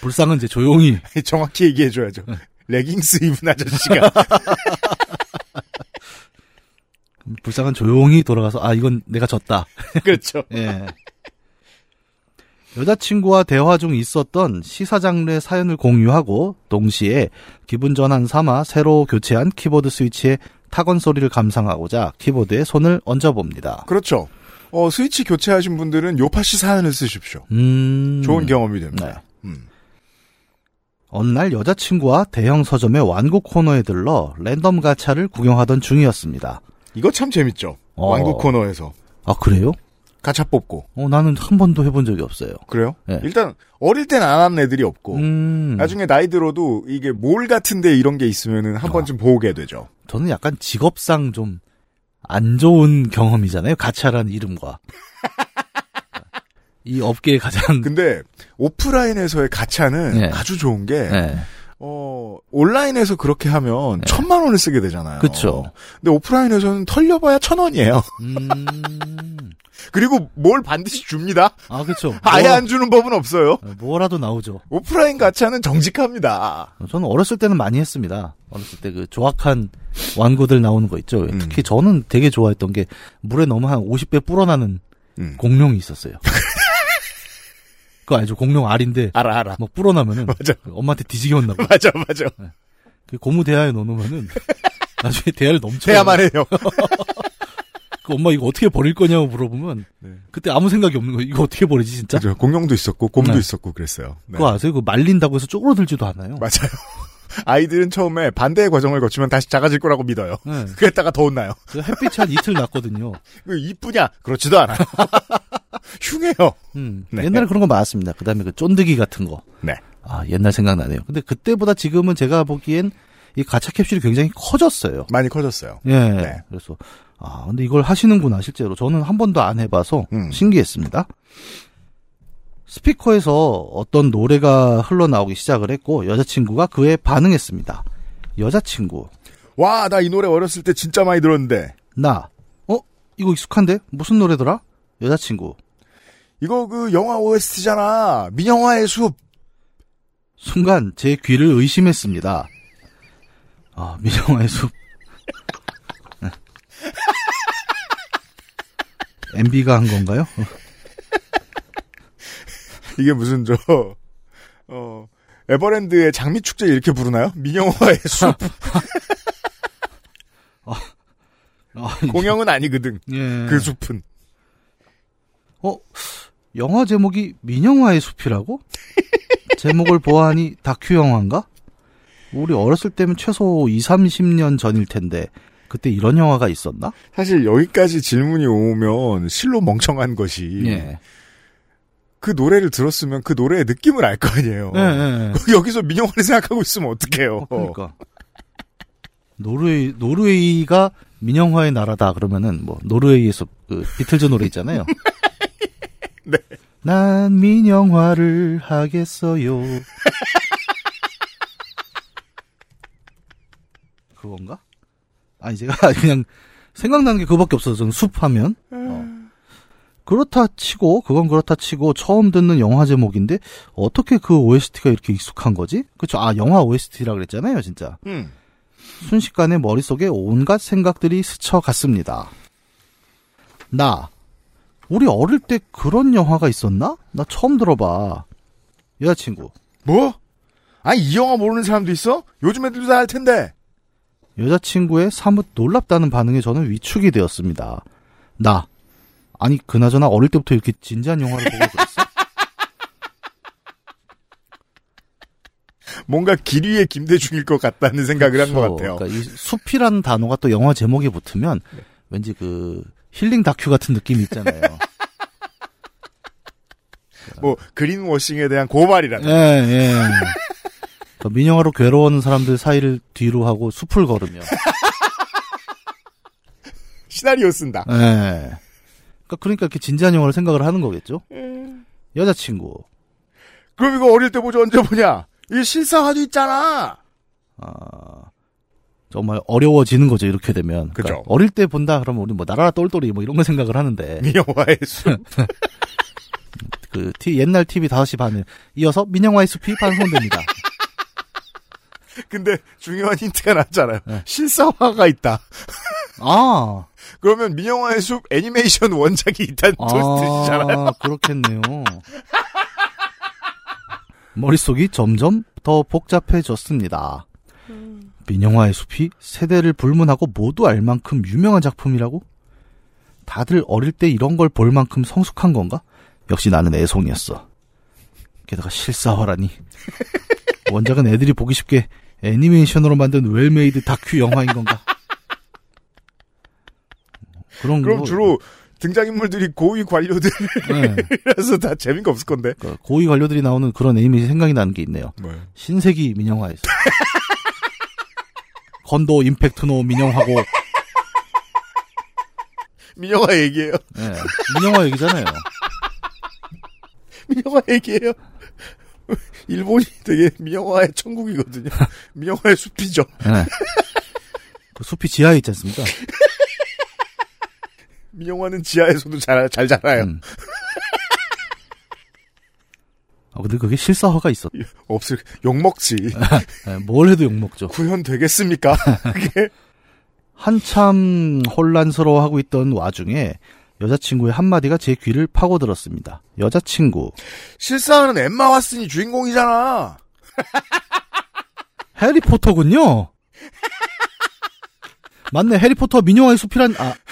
불상은 이제 조용히 [LAUGHS] 정확히 얘기해 줘야죠. 레깅스 입은 아저씨가. [LAUGHS] 불상은 조용히 돌아가서 아 이건 내가 졌다. 그렇죠. [LAUGHS] 예. 여자친구와 대화 중 있었던 시사 장르의 사연을 공유하고 동시에 기분 전환 삼아 새로 교체한 키보드 스위치의 타건 소리를 감상하고자 키보드에 손을 얹어봅니다. 그렇죠. 어, 스위치 교체하신 분들은 요파시 사연을 쓰십시오. 음. 좋은 경험이 됩니다. 네. 음. 어느 날 여자친구와 대형 서점의 완구 코너에 들러 랜덤 가차를 구경하던 중이었습니다. 이거 참 재밌죠. 어. 완구 코너에서. 아 그래요? 가차 뽑고. 어 나는 한 번도 해본 적이 없어요. 그래요? 네. 일단, 어릴 땐 안 하는 애들이 없고. 음. 나중에 나이 들어도 이게 몰 같은데 이런 게 있으면은 한 어. 번쯤 보게 되죠. 저는 약간 직업상 좀 안 좋은 경험이잖아요. 가차라는 이름과. [LAUGHS] 이 업계의 가장 근데 오프라인에서의 가차는 네. 아주 좋은 게 네. 어, 온라인에서 그렇게 하면 천만 원을 쓰게 되잖아요. 네. 그쵸. 근데 오프라인에서는 털려봐야 천 원이에요. 음. 그리고 뭘 반드시 줍니다. 아, 그쵸. [LAUGHS] 아예 뭐- 안 주는 법은 없어요. 뭐라도 나오죠. 오프라인 가차는 정직합니다. 저는 어렸을 때는 많이 했습니다. 어렸을 때 그 조악한 완구들 나오는 거 있죠. 음. 특히 저는 되게 좋아했던 게 물에 너무 한 50배 불어나는 음. 공룡이 있었어요. [LAUGHS] 그거 알죠? 공룡 알인데 알아, 알아. 막 불어나면은 [LAUGHS] 맞아. 엄마한테 뒤지게 혼나고 맞아, 맞아. 그 고무 대야에 넣어놓으면은 나중에 대야를 넘쳐. 해야만 해요. 그 엄마 이거 어떻게 버릴 거냐고 물어보면 네. 그때 아무 생각이 없는 거예요. 이거 어떻게 버리지 진짜? 그죠. 공룡도 있었고, 곰도 네. 있었고, 그랬어요. 네. 그거 아세요? 그 말린다고 해서 쪼그러들지도 않아요. 맞아요. [LAUGHS] 아이들은 처음에 반대의 과정을 거치면 다시 작아질 거라고 믿어요. 네. [LAUGHS] 그랬다가 더 혼나요. 그 햇빛이 한 이틀 났거든요. [LAUGHS] 그 이쁘냐? 그렇지도 않아요. 흉해요. 음, 네. 옛날에 그런 거 많았습니다. 그 다음에 그 쫀득이 같은 거. 네. 아, 옛날 생각나네요. 근데 그때보다 지금은 제가 보기엔 이 가차 캡슐이 굉장히 커졌어요. 많이 커졌어요. 예. 네. 그래서, 아, 근데 이걸 하시는구나, 실제로. 저는 한 번도 안 해봐서 음. 신기했습니다. 스피커에서 어떤 노래가 흘러나오기 시작을 했고, 여자친구가 그에 반응했습니다. 여자친구, 와, 나 이 노래 어렸을 때 진짜 많이 들었는데. 나, 어? 이거 익숙한데? 무슨 노래더라? 여자친구, 이거 그 영화 OST잖아. 민영화의 숲. 순간 제 귀를 의심했습니다. 아, 미정화의 숲. MB가 한 건가요? [LAUGHS] 이게 무슨 저, 어, 에버랜드의 장미축제 이렇게 부르나요? 민영화의 숲. [LAUGHS] 아, 공영은 아니거든. 예. 그 숲은. 어, 영화 제목이 민영화의 숲이라고? [LAUGHS] 제목을 보아하니 다큐 영화인가? 우리 어렸을 때면 최소 2, 30년 전일 텐데 그때 이런 영화가 있었나? 사실 여기까지 질문이 오면 실로 멍청한 것이 예. 그 노래를 들었으면 그 노래의 느낌을 알 거 아니에요. 예, 예. [LAUGHS] 여기서 민영화를 생각하고 있으면 어떡해요. 어, 그러니까 노르웨이 노르웨이가 민영화의 나라다 그러면은 뭐 노르웨이에서 그 비틀즈 노래 있잖아요. [LAUGHS] 네. 난 민영화를 하겠어요. 그건가? 아니 제가 [LAUGHS] 그냥 생각나는 게 그거밖에 없어서 저는 숲 하면 어. 그렇다 치고 그건 그렇다 치고 처음 듣는 영화 제목인데 어떻게 그 OST가 이렇게 익숙한 거지? 그쵸? 아 영화 OST라 그랬잖아요, 진짜. 음. 순식간에 머릿속에 온갖 생각들이 스쳐갔습니다. 나 우리 어릴 때 그런 영화가 있었나? 나 처음 들어봐. 여자친구 뭐? 아니 이 영화 모르는 사람도 있어? 요즘 애들도 다 알 텐데. 여자친구의 사뭇 놀랍다는 반응에 저는 위축이 되었습니다. 나 아니 그나저나 어릴 때부터 이렇게 진지한 영화를 보고 그랬어? [LAUGHS] 뭔가 길 위에 김대중일 것 같다는 생각을 한것 그렇죠. 같아요. 그러니까 이 숲이라는 단어가 또 영화 제목에 붙으면 왠지 그 힐링 다큐 같은 느낌이 있잖아요. [LAUGHS] 뭐 그린워싱에 대한 고발이라든 예, 예. 그 민영화로 괴로워하는 사람들 사이를 뒤로 하고 숲을 걸으며. [LAUGHS] 시나리오 쓴다. 예. 그러니까, 그러니까 이렇게 진지한 영화를 생각을 하는 거겠죠? 여자친구. 그럼 이거 어릴 때 보죠 언제 보냐? 이게 실사화도 있잖아. 아, 정말 어려워지는 거죠, 이렇게 되면. 그러니까 그죠. 어릴 때 본다 그러면 우리 뭐 나라라 똘똘이 뭐 이런 거 생각을 하는데. [LAUGHS] 민영화의 숲. [LAUGHS] 그 티- 옛날 TV 5시 반에 이어서 민영화의 숲이 방송됩니다. 근데 중요한 힌트가 나왔잖아요. 네. 실사화가 있다. [LAUGHS] 아, 그러면 민영화의 숲 애니메이션 원작이 있다는 뜻이잖아요. 아, [LAUGHS] 그렇겠네요. 머릿속이 점점 더 복잡해졌습니다. 민영화의 숲이 세대를 불문하고 모두 알 만큼 유명한 작품이라고? 다들 어릴 때 이런 걸 볼 만큼 성숙한 건가? 역시 나는 애송이었어. 게다가 실사화라니. [LAUGHS] 원작은 애들이 보기 쉽게 애니메이션으로 만든 well-made 다큐 영화인 건가? 그런 그럼 거- 주로 등장인물들이 고위 관료들이라서 네. 다 재미가 없을 건데. 그 고위 관료들이 나오는 그런 애니메이션 생각이 나는 게 있네요. 뭐요? 신세기 민영화에서. 건도 임팩트노 민영하고, 민영화 얘기예요. 예, 민영화 얘기잖아요. 민영화 얘기예요. [LAUGHS] 일본이 되게 미영화의 천국이거든요. [LAUGHS] 미영화의 숲이죠. 네. 그 숲이 지하에 있지 않습니까? [LAUGHS] 미영화는 지하에서도 잘, 잘 자라요. 음. 아, 근데 그게 실사화가 있었. 없을, 욕먹지. 네, 뭘 해도 욕먹죠. 구현되겠습니까? 그게? 한참 혼란스러워하고 있던 와중에 여자친구의 한마디가 제 귀를 파고들었습니다. 여자친구. 실사하는 엠마 왓슨이 주인공이잖아. [LAUGHS] 해리포터군요. 맞네. 해리포터 민영화의 숲이란 아 [LAUGHS]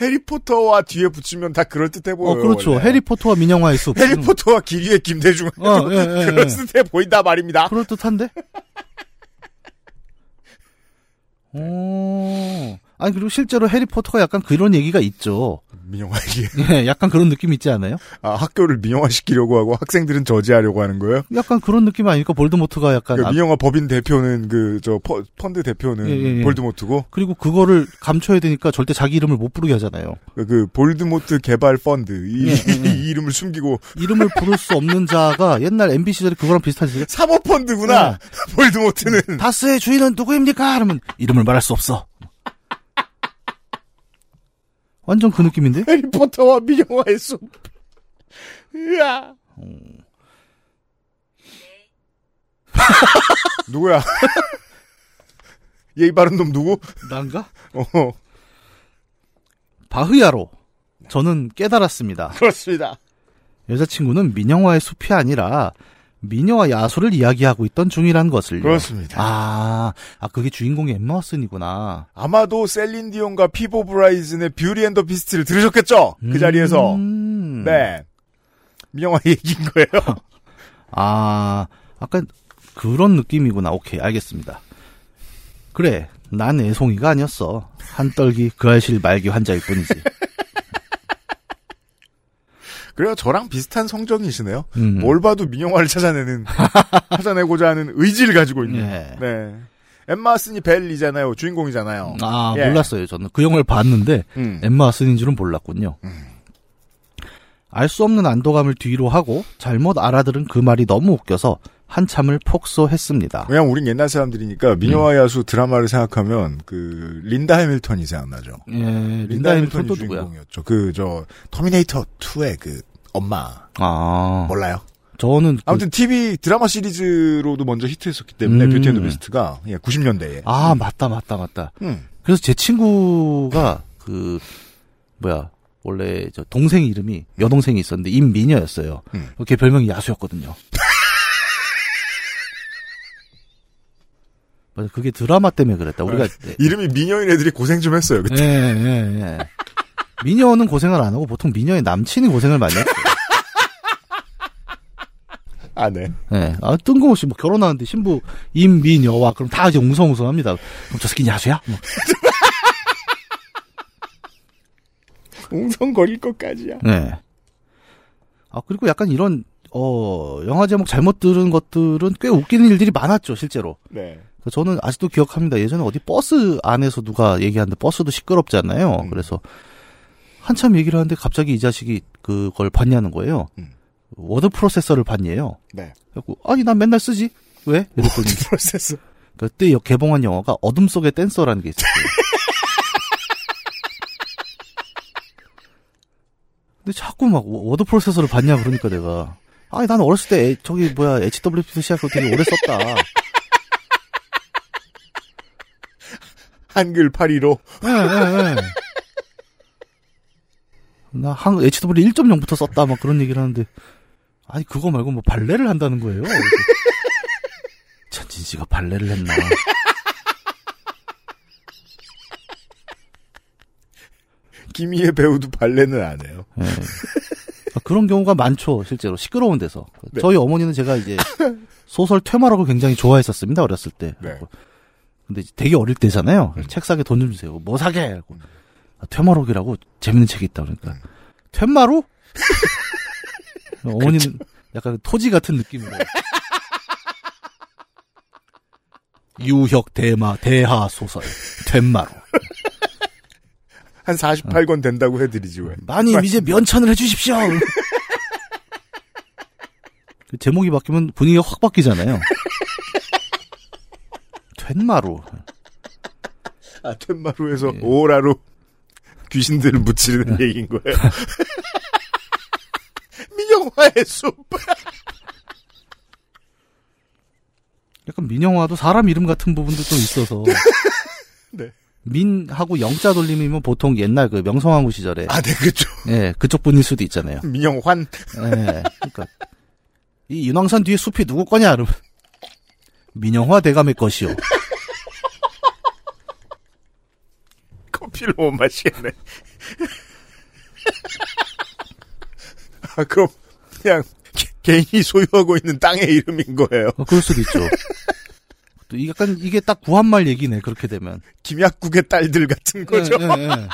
해리포터와 뒤에 붙이면 다 그럴듯해 보여요. 어, 그렇죠. 원래. 해리포터와 민영화의 숲. 해리포터와 길이의 김대중. 어, 예, 예, 예. 그럴듯해 보인다 말입니다. 그럴 듯한데? 오. [LAUGHS] 아니, 그리고 실제로 해리포터가 약간 그런 얘기가 있죠. 민영화이게. [LAUGHS] 예, 약간 그런 느낌 있지 않아요? 아, 학교를 민영화시키려고 하고 학생들은 저지하려고 하는 거예요? 약간 그런 느낌 아니니까 볼드모트가 약간. 그 아- 민영화 법인 대표는 그, 저, 퍼- 펀드 대표는 예, 예, 예. 볼드모트고, 그리고 그거를 감춰야 되니까 절대 자기 이름을 못 부르게 하잖아요. 그, 그 볼드모트 개발 펀드, 이, 예, 예, 예. 이 이름을 숨기고, 이름을 부를 수 없는 자가 옛날 MB 시절에 그거랑 비슷하지. 사모펀드구나! [LAUGHS] 볼드모트는. 다스의 주인은 누구입니까? 그러면 이름을 말할 수 없어. 완전 그 느낌인데? [LAUGHS] 해리포터와 민영화의 숲. 으아. 누구야? 예의 바른 놈 누구? 난가? 어, 바야흐로. 저는 깨달았습니다. 그렇습니다. 여자친구는 민영화의 숲이 아니라 미녀와 야수를 이야기하고 있던 중이란 것을요. 그렇습니다. 아, 아 그게 주인공이 엠마 왓슨이구나. 아마도 셀린 디온과 피보 브라이슨의 Beauty and the Beast를 들으셨겠죠? 그 자리에서. 음. 네. 민영화 얘기인 거예요. [LAUGHS] 아, 약간 그런 느낌이구나. 오케이, 알겠습니다. 그래, 난 애송이가 아니었어. 한떨기 그 알실 말기 환자일 뿐이지. [LAUGHS] 그래요. 저랑 비슷한 성정이시네요. 음. 뭘 봐도 민영화를 찾아내는, [LAUGHS] 찾아내고자 하는 의지를 가지고 있는. 예. 네. 엠마 슨이 벨이잖아요. 주인공이잖아요. 아, 예. 몰랐어요. 저는 그 영화를 봤는데 음. 엠마 왓슨인 줄은 몰랐군요. 알수 없는 안도감을 뒤로 하고 잘못 알아들은 그 말이 너무 웃겨서 한참을 폭소했습니다. 왜냐면 우린 옛날 사람들이니까 미녀와 야수 드라마를 생각하면 그 린다 해밀턴이 생각나죠. 예, 린다 해밀턴 또 누구야? 주인공이었죠. 그 저 터미네이터 2의 그 엄마 아, 몰라요. 저는 그- 아무튼 TV 드라마 시리즈로도 먼저 히트했었기 때문에 음. Beauty and the Beast가 예, 90년대에. 아 맞다 맞다 맞다. 음. 그래서 제 친구가 그 뭐야 원래 저 동생 이름이 여동생이 있었는데 임미녀였어요. 음. 걔 별명이 야수였거든요. [LAUGHS] 맞아 그게 드라마 때문에 그랬다. 우리가 네. 이름이 미녀인 애들이 고생 좀 했어요. 그때. 예, 예, 예. 미녀는 고생을 안 하고 보통 미녀의 남친이 고생을 많이 했어요. 아, 네. 예. 아, 뜬금없이 뭐 결혼하는데 신부 임미녀와 그럼 다 이제 웅성웅성합니다. 그럼 저 새끼 야수야? 뭐. [LAUGHS] 웅성거릴 것까지야. 네. 아, 그리고 약간 이런, 어, 영화 제목 잘못 들은 것들은 꽤 웃기는 일들이 많았죠, 실제로. 네. 저는 아직도 기억합니다. 예전에 어디 버스 안에서 누가 얘기하는데 버스도 시끄럽잖아요. 음. 그래서 한참 얘기를 하는데 갑자기 이 자식이 그걸 봤냐는 거예요. 음. 워드 프로세서를 봤냐요. 네. 그래갖고, 아니, 난 맨날 쓰지? 왜? 이랬더니, 프로세스. 그때 여- 개봉한 영화가 어둠 속의 댄서라는 게 있었어요. [LAUGHS] 근데 자꾸 막 워- 워드 프로세서를 봤냐 그러니까 내가 아니 나는 어렸을 때 에- 저기 뭐야 HWP 시작을 되게 오래 썼다. 한글 8.15. 예, 예, 예. 나 한, HW 1.0부터 썼다 막 그런 얘기를 하는데 아니 그거 말고 뭐 발레를 한다는 거예요. 천진 씨가 발레를 했나? 김희애 배우도 발레는 안 해요. 예. 아, 그런 경우가 많죠, 실제로. 시끄러운 데서. 네. 저희 어머니는 제가 이제 소설 퇴마록을 굉장히 좋아했었습니다, 어렸을 때. 네. 근데 되게 어릴 때잖아요. 책 사게 돈좀 주세요. 뭐 사게? 그래갖고 아, 퇴마록이라고 재밌는 책이 있다. 그러니까. 퇴마록? [LAUGHS] 어머니는 약간 토지 같은 느낌으로. 유혁 대마 대하 소설 퇴마록. 한 48권 된다고 해드리지 왜. 마님 이제 면천을 해주십시오. 그 제목이 바뀌면 분위기가 확 바뀌잖아요. 된마루. 아, 텐마루에서 오라로 귀신들을 무찌르는 얘기인 거예요. [LAUGHS] 민영화의 숲. 약간 민영화도 사람 이름 같은 부분도 좀 있어서. [LAUGHS] 네. 민하고 영자 돌림이면 보통 옛날 그 명성황후 시절에. 아, 네, 그죠. 예, 그쪽 분일 수도 있잖아요. 민영환. 예, 그러니까 이 윤왕산 뒤에 숲이 누구 거냐? 그러면 민영화 대감의 것이요. 커피를 못 [LAUGHS] 마시겠네. [LAUGHS] 아, 그럼 그냥 개- 개인이 소유하고 있는 땅의 이름인 거예요. 어, 그럴 수도 있죠. 또 이- 약간 이게 딱 구한말 얘기네. 그렇게 되면. 김약국의 딸들 같은 거죠. 예, 예, 예.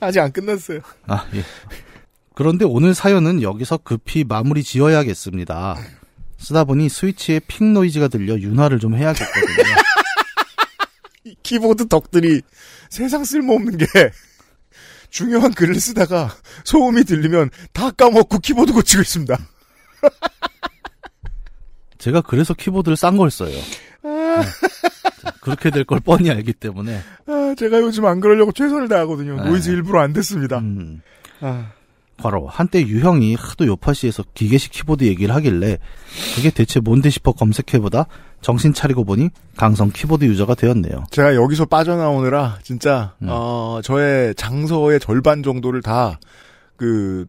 아직 안 끝났어요. 아, 예. 그런데 오늘 사연은 여기서 급히 마무리 지어야겠습니다. 쓰다 보니 스위치에 핑 노이즈가 들려 윤화를 좀 해야겠거든요. [LAUGHS] 이 키보드 덕들이 세상 쓸모없는 게 [LAUGHS] 중요한 글을 쓰다가 소음이 들리면 다 까먹고 키보드 고치고 있습니다. [LAUGHS] 제가 그래서 키보드를 싼 걸 써요. 네. 그렇게 될 걸 뻔히 알기 때문에. 아, 제가 요즘 안 그러려고 최선을 다하거든요. 네. 노이즈 일부러 안 됐습니다. 음, 아, 바로 한때 유형이 하도 요팟시에서 기계식 키보드 얘기를 하길래 그게 대체 뭔데 싶어 검색해보다 정신 차리고 보니 강성 키보드 유저가 되었네요. 제가 여기서 빠져나오느라 진짜 음. 어, 저의 장서의 절반 정도를 다 그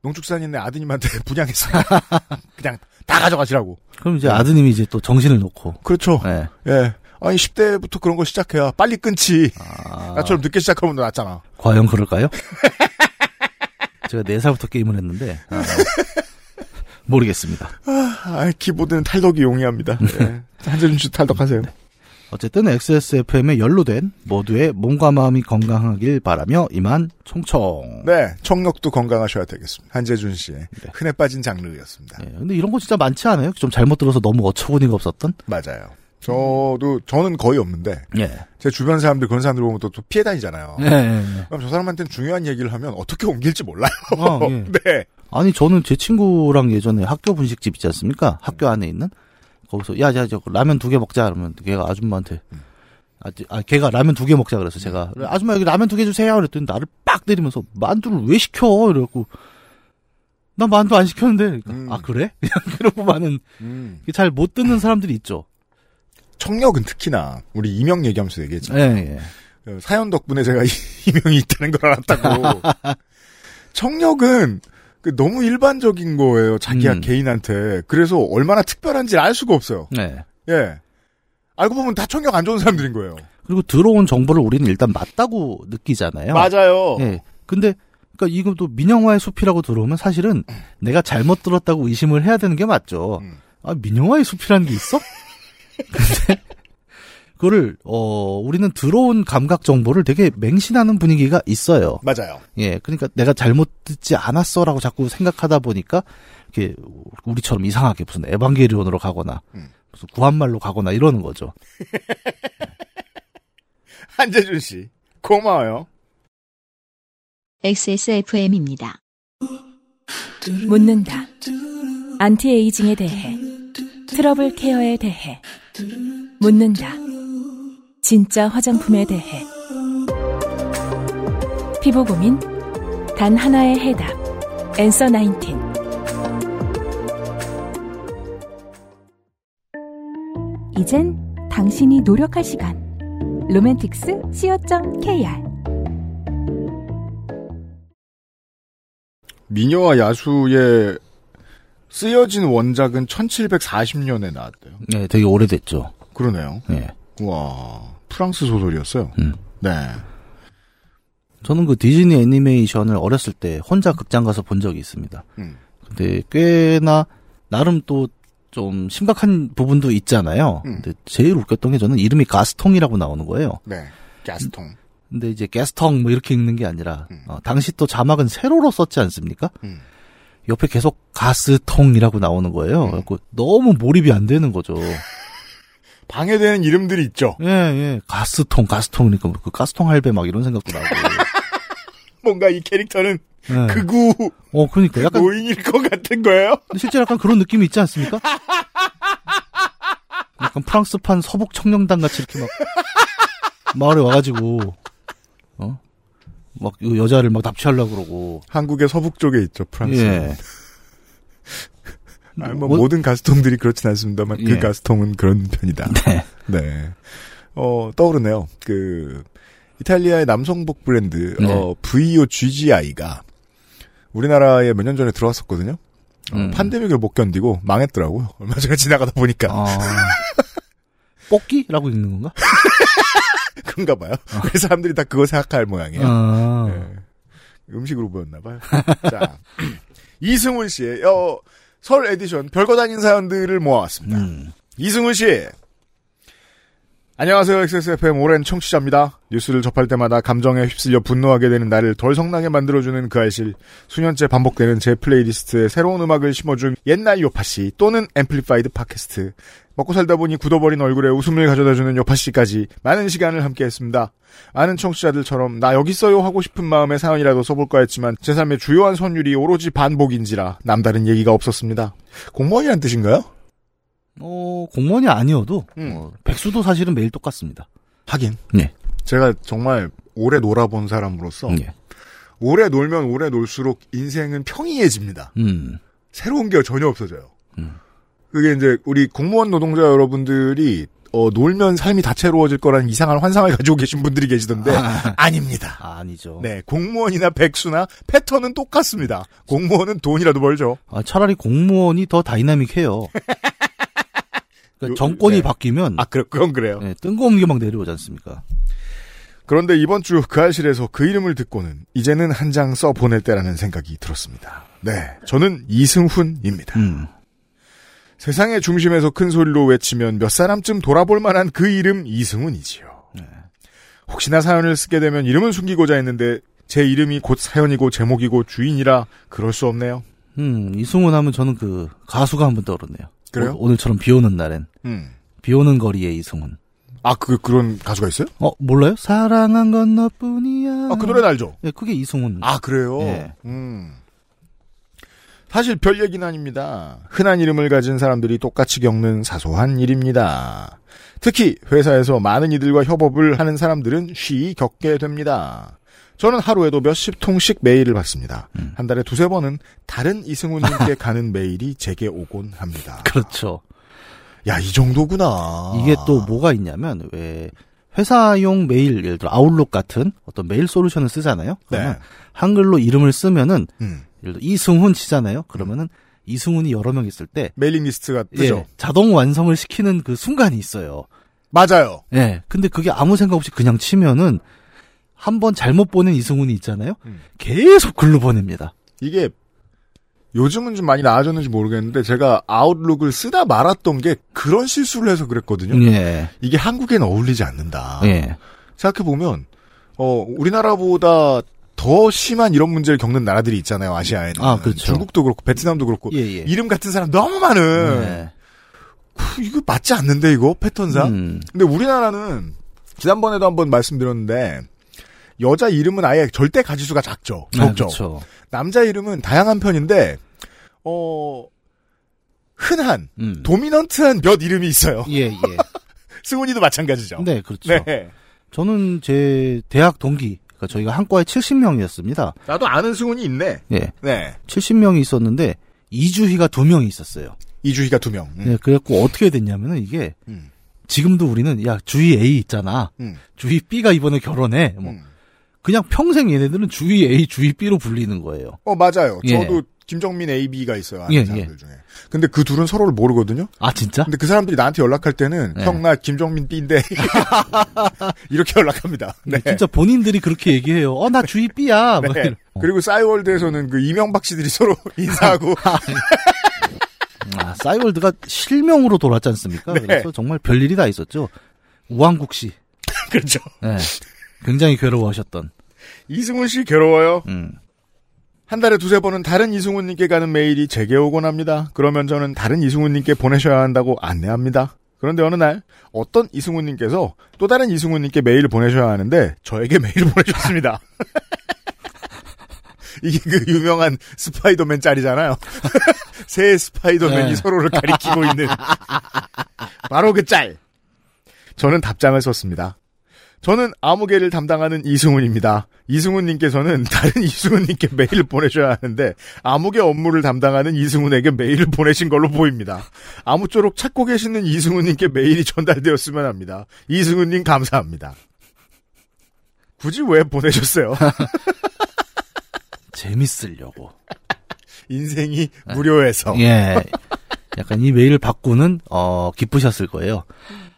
농축산인의 아드님한테 [LAUGHS] 분양했어요. [LAUGHS] 그냥 다 가져가시라고. 그럼 이제 아드님이 이제 또 정신을 놓고. 그렇죠. 네. 예. 아니 10대부터 그런 거 시작해야 빨리 끊지. 아, 나처럼 늦게 시작하면 낫잖아. 과연 그럴까요? [LAUGHS] 제가 4살부터 게임을 했는데 아, 모르겠습니다. 아, 키보드는 탈덕이 용이합니다. 예. 한재준 씨 탈덕하세요. 어쨌든 XSFM에 연루된 모두의 몸과 마음이 건강하길 바라며 이만 총총. 네, 청력도 건강하셔야 되겠습니다. 한재준 씨의 흔해 빠진 장르였습니다. 예, 근데 이런 거 진짜 많지 않아요? 좀 잘못 들어서 너무 어처구니가 없었던? 맞아요. 저도 저는 거의 없는데 예. 제 주변 사람들 그런 사람들 보면 또, 또 피해 다니잖아요. 예, 예, 예. 그럼 저 사람한테는 중요한 얘기를 하면 어떻게 옮길지 몰라요. 아, 예. [LAUGHS] 네. 아니 저는 제 친구랑 예전에 학교 분식집 있지 않습니까? 학교 안에 있는 거기서 야야 저 라면 두 개 먹자 그러면 걔가 아줌마한테 아, 아 걔가 라면 두 개 먹자 그래서 제가 아줌마 여기 라면 두 개 주세요 그랬더니 나를 빡 때리면서 만두를 왜 시켜 이래갖고 나 만두 안 시켰는데 그러니까, 음. 아 그래? [LAUGHS] 그냥 그러고 많은 음. 잘못 듣는 사람들이 있죠. 청력은 특히나 우리 이명 얘기하면서 얘기했잖아요. 예, 예. 그 사연 덕분에 제가 이- [LAUGHS] 이명이 있다는 걸 알았다고. [LAUGHS] 청력은 그 너무 일반적인 거예요. 자기야 음. 개인한테. 그래서 얼마나 특별한지 알 수가 없어요. 네. 예. 알고 보면 다 청력 안 좋은 사람들인 거예요. 그리고 들어온 정보를 우리는 일단 맞다고 느끼잖아요. 맞아요. 예. 근데 그러니까 이것도 민영화의 숲이라고 들어오면 사실은 내가 잘못 들었다고 의심을 해야 되는 게 맞죠. 음. 아 민영화의 숲이라는 게 있어? [LAUGHS] 근데 [LAUGHS] 그거를 어 우리는 들어온 감각 정보를 되게 맹신하는 분위기가 있어요. 맞아요. 예. 그러니까 내가 잘못 듣지 않았어라고 자꾸 생각하다 보니까 이렇게 우리처럼 이상하게 무슨 에반게리온으로 가거나 음. 무슨 구한말로 가거나 이러는 거죠. [LAUGHS] 한재준 씨. 고마워요. XSFM입니다. 묻는다. anti-aging에 대해. 트러블 케어에 대해. 묻는다. 진짜 화장품에 대해. 피부 고민? 단 하나의 해답. 앤서 19. 이젠 당신이 노력할 시간. 로맨틱스 co.kr 미녀와 야수의 쓰여진 원작은 1740년에 나왔대요. 네, 되게 오래됐죠. 그러네요. 예. 와 프랑스 소설이었어요. 음. 네. 저는 그 디즈니 애니메이션을 어렸을 때 혼자 극장 가서 본 적이 있습니다. 음. 근데 꽤나 나름 또 좀 심각한 부분도 있잖아요. 음. 근데 제일 웃겼던 게 저는 이름이 가스통이라고 나오는 거예요. 네. 가스통. 근데 이제 게스통 뭐 이렇게 읽는 게 아니라 음. 어, 당시 또 자막은 세로로 썼지 않습니까? 음. 옆에 계속 가스통이라고 나오는 거예요. 음. 그래갖고 너무 몰입이 안 되는 거죠. [LAUGHS] 방해되는 이름들이 있죠. 예, 예. 가스통, 가스통. 그러니까 뭐그 가스통 할배 막 이런 생각도 나고. [LAUGHS] 뭔가 이 캐릭터는 네. 극우 어, 그러니까 약간 노인일 것 같은 거예요. 실제 약간 그런 느낌이 있지 않습니까? [LAUGHS] 약간 프랑스판 서북 청년단 같이 이렇게 막 마을에 와가지고 어? 막이 여자를 막 납치하려고 그러고 한국의 서북 쪽에 있죠 프랑스. 예. [LAUGHS] 아, 뭐, 뭐- 모든 가스통들이 그렇진 않습니다만 그 예. 가스통은 그런 편이다. [LAUGHS] 네. 네. 어, 떠오르네요. 그, 이탈리아의 남성복 브랜드, 네. 어, VO GGI가 우리나라에 몇 년 전에 들어왔었거든요. 어, 음. 팬데믹을 못 견디고 망했더라고요. [LAUGHS] 얼마 전에 지나가다 보니까. 아. 뽑기라고 읽는 건가? 그런가 봐요. 그래서 사람들이 다 그거 생각할 모양이에요. 아. 네. 음식으로 보였나 봐요. [LAUGHS] 자, [CLEARS THROAT] 이승훈 씨의, 어, 설 에디션 별거 아닌 사연들을 모아왔습니다. 음. 이승훈 씨. 안녕하세요. XSFM 오랜 청취자입니다. 뉴스를 접할 때마다 감정에 휩쓸려 분노하게 되는 나를 덜 성나게 만들어주는 그알싫. 수년째 반복되는 제 playlist에 새로운 음악을 심어준 옛날 요팟시 또는 Amplified 팟캐스트. 먹고 살다 보니 굳어버린 얼굴에 웃음을 가져다주는 요팟시까지 많은 시간을 함께했습니다. 많은 청취자들처럼 나 여기 있어요 하고 싶은 마음에 사연이라도 써볼까 했지만 제 삶의 주요한 선율이 오로지 반복인지라 남다른 얘기가 없었습니다. 공무원이란 뜻인가요? 어, 공무원이 아니어도 음. 어, 백수도 사실은 매일 똑같습니다. 하긴. 네. 제가 정말 오래 놀아본 사람으로서 예. 오래 놀면 오래 놀수록 인생은 평이해집니다. 음. 새로운 게 전혀 없어져요. 음. 그게 이제 우리 공무원 노동자 여러분들이 어, 놀면 삶이 다채로워질 거라는 이상한 환상을 [LAUGHS] 가지고 계신 분들이 계시던데 아 닙니다. 아, 아니죠. 네, 공무원이나 백수나 패턴은 똑같습니다. 공무원은 돈이라도 벌죠. 아, 차라리 공무원이 더 다이나믹해요. [LAUGHS] 그러니까 요- 정권이 네. 바뀌면 아, 그, 그건 그래요. 네, 뜬금없게 막 내려오지 않습니까? 그런데 이번 주 그 알실에서 그 이름을 듣고는 이제는 한 장 써 보낼 때라는 생각이 들었습니다. 네, 저는 이승훈입니다. 음. 세상의 중심에서 큰 소리로 외치면 몇 사람쯤 돌아볼 만한 그 이름 이승훈이지요. 혹시나 사연을 쓰게 되면 이름은 숨기고자 했는데 제 이름이 곧 사연이고 제목이고 주인이라 그럴 수 없네요. 음, 이승훈 하면 저는 그 가수가 한 번 떠오르네요. 그래요? 오, 늘처럼비 오는 날엔 음. 비 오는 거리의 이승훈. 아, 그, 그런 가수가 있어요? 어, 몰라요? 사랑한 건 너뿐이야. 아, 그 노래는 알죠? 네, 그게 이승훈. 아, 그래요? 예. 음. 사실 별 얘기는 아닙니다. 흔한 이름을 가진 사람들이 똑같이 겪는 사소한 일입니다. 특히 회사에서 많은 이들과 협업을 하는 사람들은 쉬이 겪게 됩니다. 저는 하루에도 몇십 통씩 메일을 받습니다. 음. 한 달에 두세 번은 다른 이승훈님께 [LAUGHS] 가는 메일이 제게 오곤 합니다. 그렇죠. 야, 이 정도구나. 이게 또 뭐가 있냐면 왜 회사용 메일 예를 들어 Outlook 같은 어떤 메일 솔루션을 쓰잖아요. 그러면 네. 한글로 이름을 쓰면은 음. 예를 들어 이승훈 치잖아요. 그러면은 이승훈이 여러 명 있을 때 mailing list가 뜨죠. 예, 자동 완성을 시키는 그 순간이 있어요. 맞아요. 예. 근데 그게 아무 생각 없이 그냥 치면은 한 번 잘못 보낸 이승훈이 있잖아요. 음. 계속 글로 보냅니다. 이게 요즘은 좀 많이 나아졌는지 모르겠는데 제가 아웃룩을 쓰다 말았던 게 그런 실수를 해서 그랬거든요. 예. 이게 한국에는 어울리지 않는다. 예. 생각해 보면 어 우리나라보다 더 심한 이런 문제를 겪는 나라들이 있잖아요. 아시아에는. 아, 그렇죠. 중국도 그렇고 베트남도 그렇고 예, 예. 이름 같은 사람 너무 많은. 예. 후, 이거 맞지 않는데 이거 패턴상. 음. 근데 우리나라는 지난번에도 한번 말씀드렸는데 여자 이름은 아예 절대 가지수가 작죠. 아, 적죠. 그렇죠. 남자 이름은 다양한 편인데 어 흔한 음. 도미넌트한 몇 이름이 있어요. 예, 예. [LAUGHS] 승훈이도 마찬가지죠. 네, 그렇죠. 네. 저는 제 대학 동기, 그러니까 저희가 한 과에 70명이었습니다. 나도 아는 승훈이 있네. 예. 네. 70명이 있었는데 이주희가 두 명이 있었어요. 이주희가 두 명. 음. 네, 그래갖고 어떻게 됐냐면은 이게 음. 지금도 우리는 야 주희 A 있잖아. 음. 주희 B가 이번에 결혼해. 뭐 음. 그냥 평생 얘네들은 주희 A, 주희 B로 불리는 거예요. 어 맞아요. 예. 저도 김정민 AB가 있어요. 아는 예, 사람들 중에. 근데 그 둘은 서로를 모르거든요. 아 진짜? 근데 그 사람들이 나한테 연락할 때는 네. 형나 김정민 B인데 [LAUGHS] 이렇게 연락합니다. 네. 진짜 본인들이 그렇게 얘기해요. 어 나 주희 B야. 막 네. 어. 그리고 싸이월드에서는 그 이명박 씨들이 서로 [LAUGHS] 인사하고 아, 싸이월드가 실명으로 돌았지 않습니까? 네. 그래서 정말 별일이 다 있었죠. 우왕국 씨. [LAUGHS] 그렇죠. 네. 굉장히 괴로워하셨던. 이승훈 씨 괴로워요. 음. 한 달에 두세 번은 다른 이승훈님께 가는 메일이 제게 오곤 합니다. 그러면 저는 다른 이승훈님께 보내셔야 한다고 안내합니다. 그런데 어느 날 어떤 이승훈님께서 또 다른 이승훈님께 메일을 보내셔야 하는데 저에게 [LAUGHS] 메일을 보내셨습니다. [LAUGHS] 이게 그 유명한 스파이더맨 짤이잖아요. [LAUGHS] 새 스파이더맨이 네. 서로를 가리키고 있는 바로 그 짤. 저는 답장을 썼습니다. 저는 아무개를 담당하는 이승훈입니다. 이승훈님께서는 [LAUGHS] 다른 이승훈님께 메일을 보내셔야 하는데 아무개 업무를 담당하는 이승훈에게 메일을 보내신 걸로 보입니다. 아무쪼록 찾고 계시는 이승훈님께 메일이 전달되었으면 합니다. 이승훈님 감사합니다. 굳이 왜 보내셨어요? [LAUGHS] 재밌으려고. 인생이 무료해서. 예. 약간 이 메일을 받고는 어 기쁘셨을 거예요.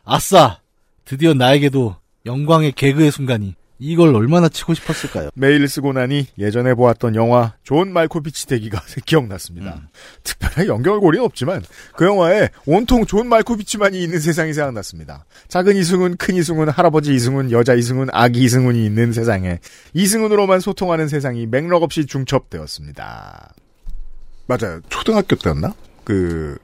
아싸! 드디어 나에게도 영광의 개그의 순간이 이걸 얼마나 치고 싶었을까요? 메일을 쓰고 나니 예전에 보았던 영화 존 말코비치 되기가 [LAUGHS] 기억났습니다. 특별하게 연결고리는 없지만 그 영화에 온통 존 말코비치만이 있는 세상이 생각났습니다. 작은 이승훈, 큰 이승훈, 할아버지 이승훈, 여자 이승훈, 아기 이승훈이 있는 세상에 이승훈으로만 소통하는 세상이 맥락 없이 중첩되었습니다. 맞아요. 초등학교 때였나? 그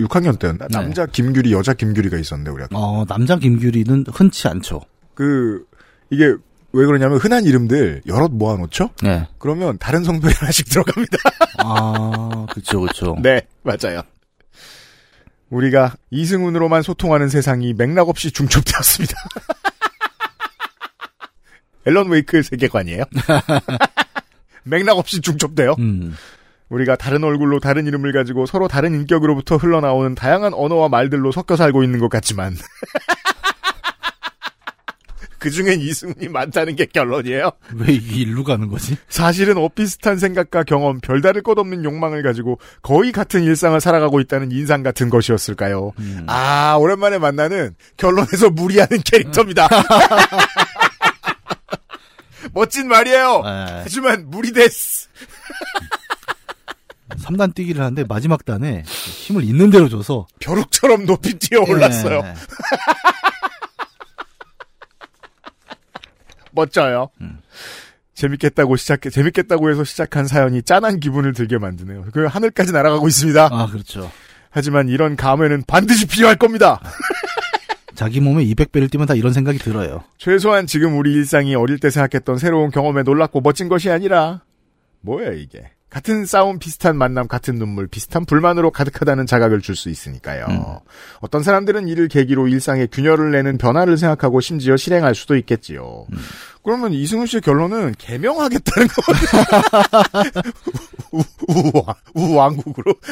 6학년 때였나? 네. 남자 김규리, 여자 김규리가 있었는데 우리 학교. 어, 남자 김규리는 흔치 않죠. 그 이게 왜 그러냐면 흔한 이름들 여럿 모아놓죠? 네. 그러면 다른 성별이 [LAUGHS] 하나씩 들어갑니다. 아, 그쵸, 그쵸. [LAUGHS] 네, 맞아요. 우리가 이승훈으로만 소통하는 세상이 맥락 없이 중첩되었습니다. [LAUGHS] 앨런 웨이크의 세계관이에요. 맥락 없이 중첩돼요. 음. 우리가 다른 얼굴로 다른 이름을 가지고 서로 다른 인격으로부터 흘러나오는 다양한 언어와 말들로 섞여 살고 있는 것 같지만 [LAUGHS] 그 중엔 이승훈이 많다는 게 결론이에요. 왜 이게 일로 가는 거지? 사실은 엇비슷한 생각과 경험, 별다를 것 없는 욕망을 가지고 거의 같은 일상을 살아가고 있다는 인상 같은 것이었을까요? 음. 아, 오랜만에 만나는 결론에서 무리하는 캐릭터입니다. [LAUGHS] 멋진 말이에요. 네. 하지만 무리데스. 3단 뛰기를 하는데 마지막 단에 힘을 있는 대로 줘서 벼룩처럼 높이 뛰어 올랐어요. 예. [LAUGHS] 멋져요. 재밌겠다고 시작해, 재밌겠다고 해서 시작한 사연이 짠한 기분을 들게 만드네요. 그 하늘까지 날아가고 있습니다. 아, 그렇죠. 하지만 이런 감회는 반드시 필요할 겁니다. 자기 몸에 200배를 뛰면 다 이런 생각이 들어요. 최소한 지금 우리 일상이 어릴 때 생각했던 새로운 경험에 놀랍고 멋진 것이 아니라 뭐야 이게 같은 싸움 비슷한 만남 같은 눈물 비슷한 불만으로 가득하다는 자각을 줄 수 있으니까요. 음. 어떤 사람들은 이를 계기로 일상에 균열을 내는 변화를 생각하고 심지어 실행할 수도 있겠지요. 음. 그러면 이승훈 씨의 결론은 개명하겠다는 거예요. [LAUGHS] 우- 우왕 우왕국으로 [LAUGHS]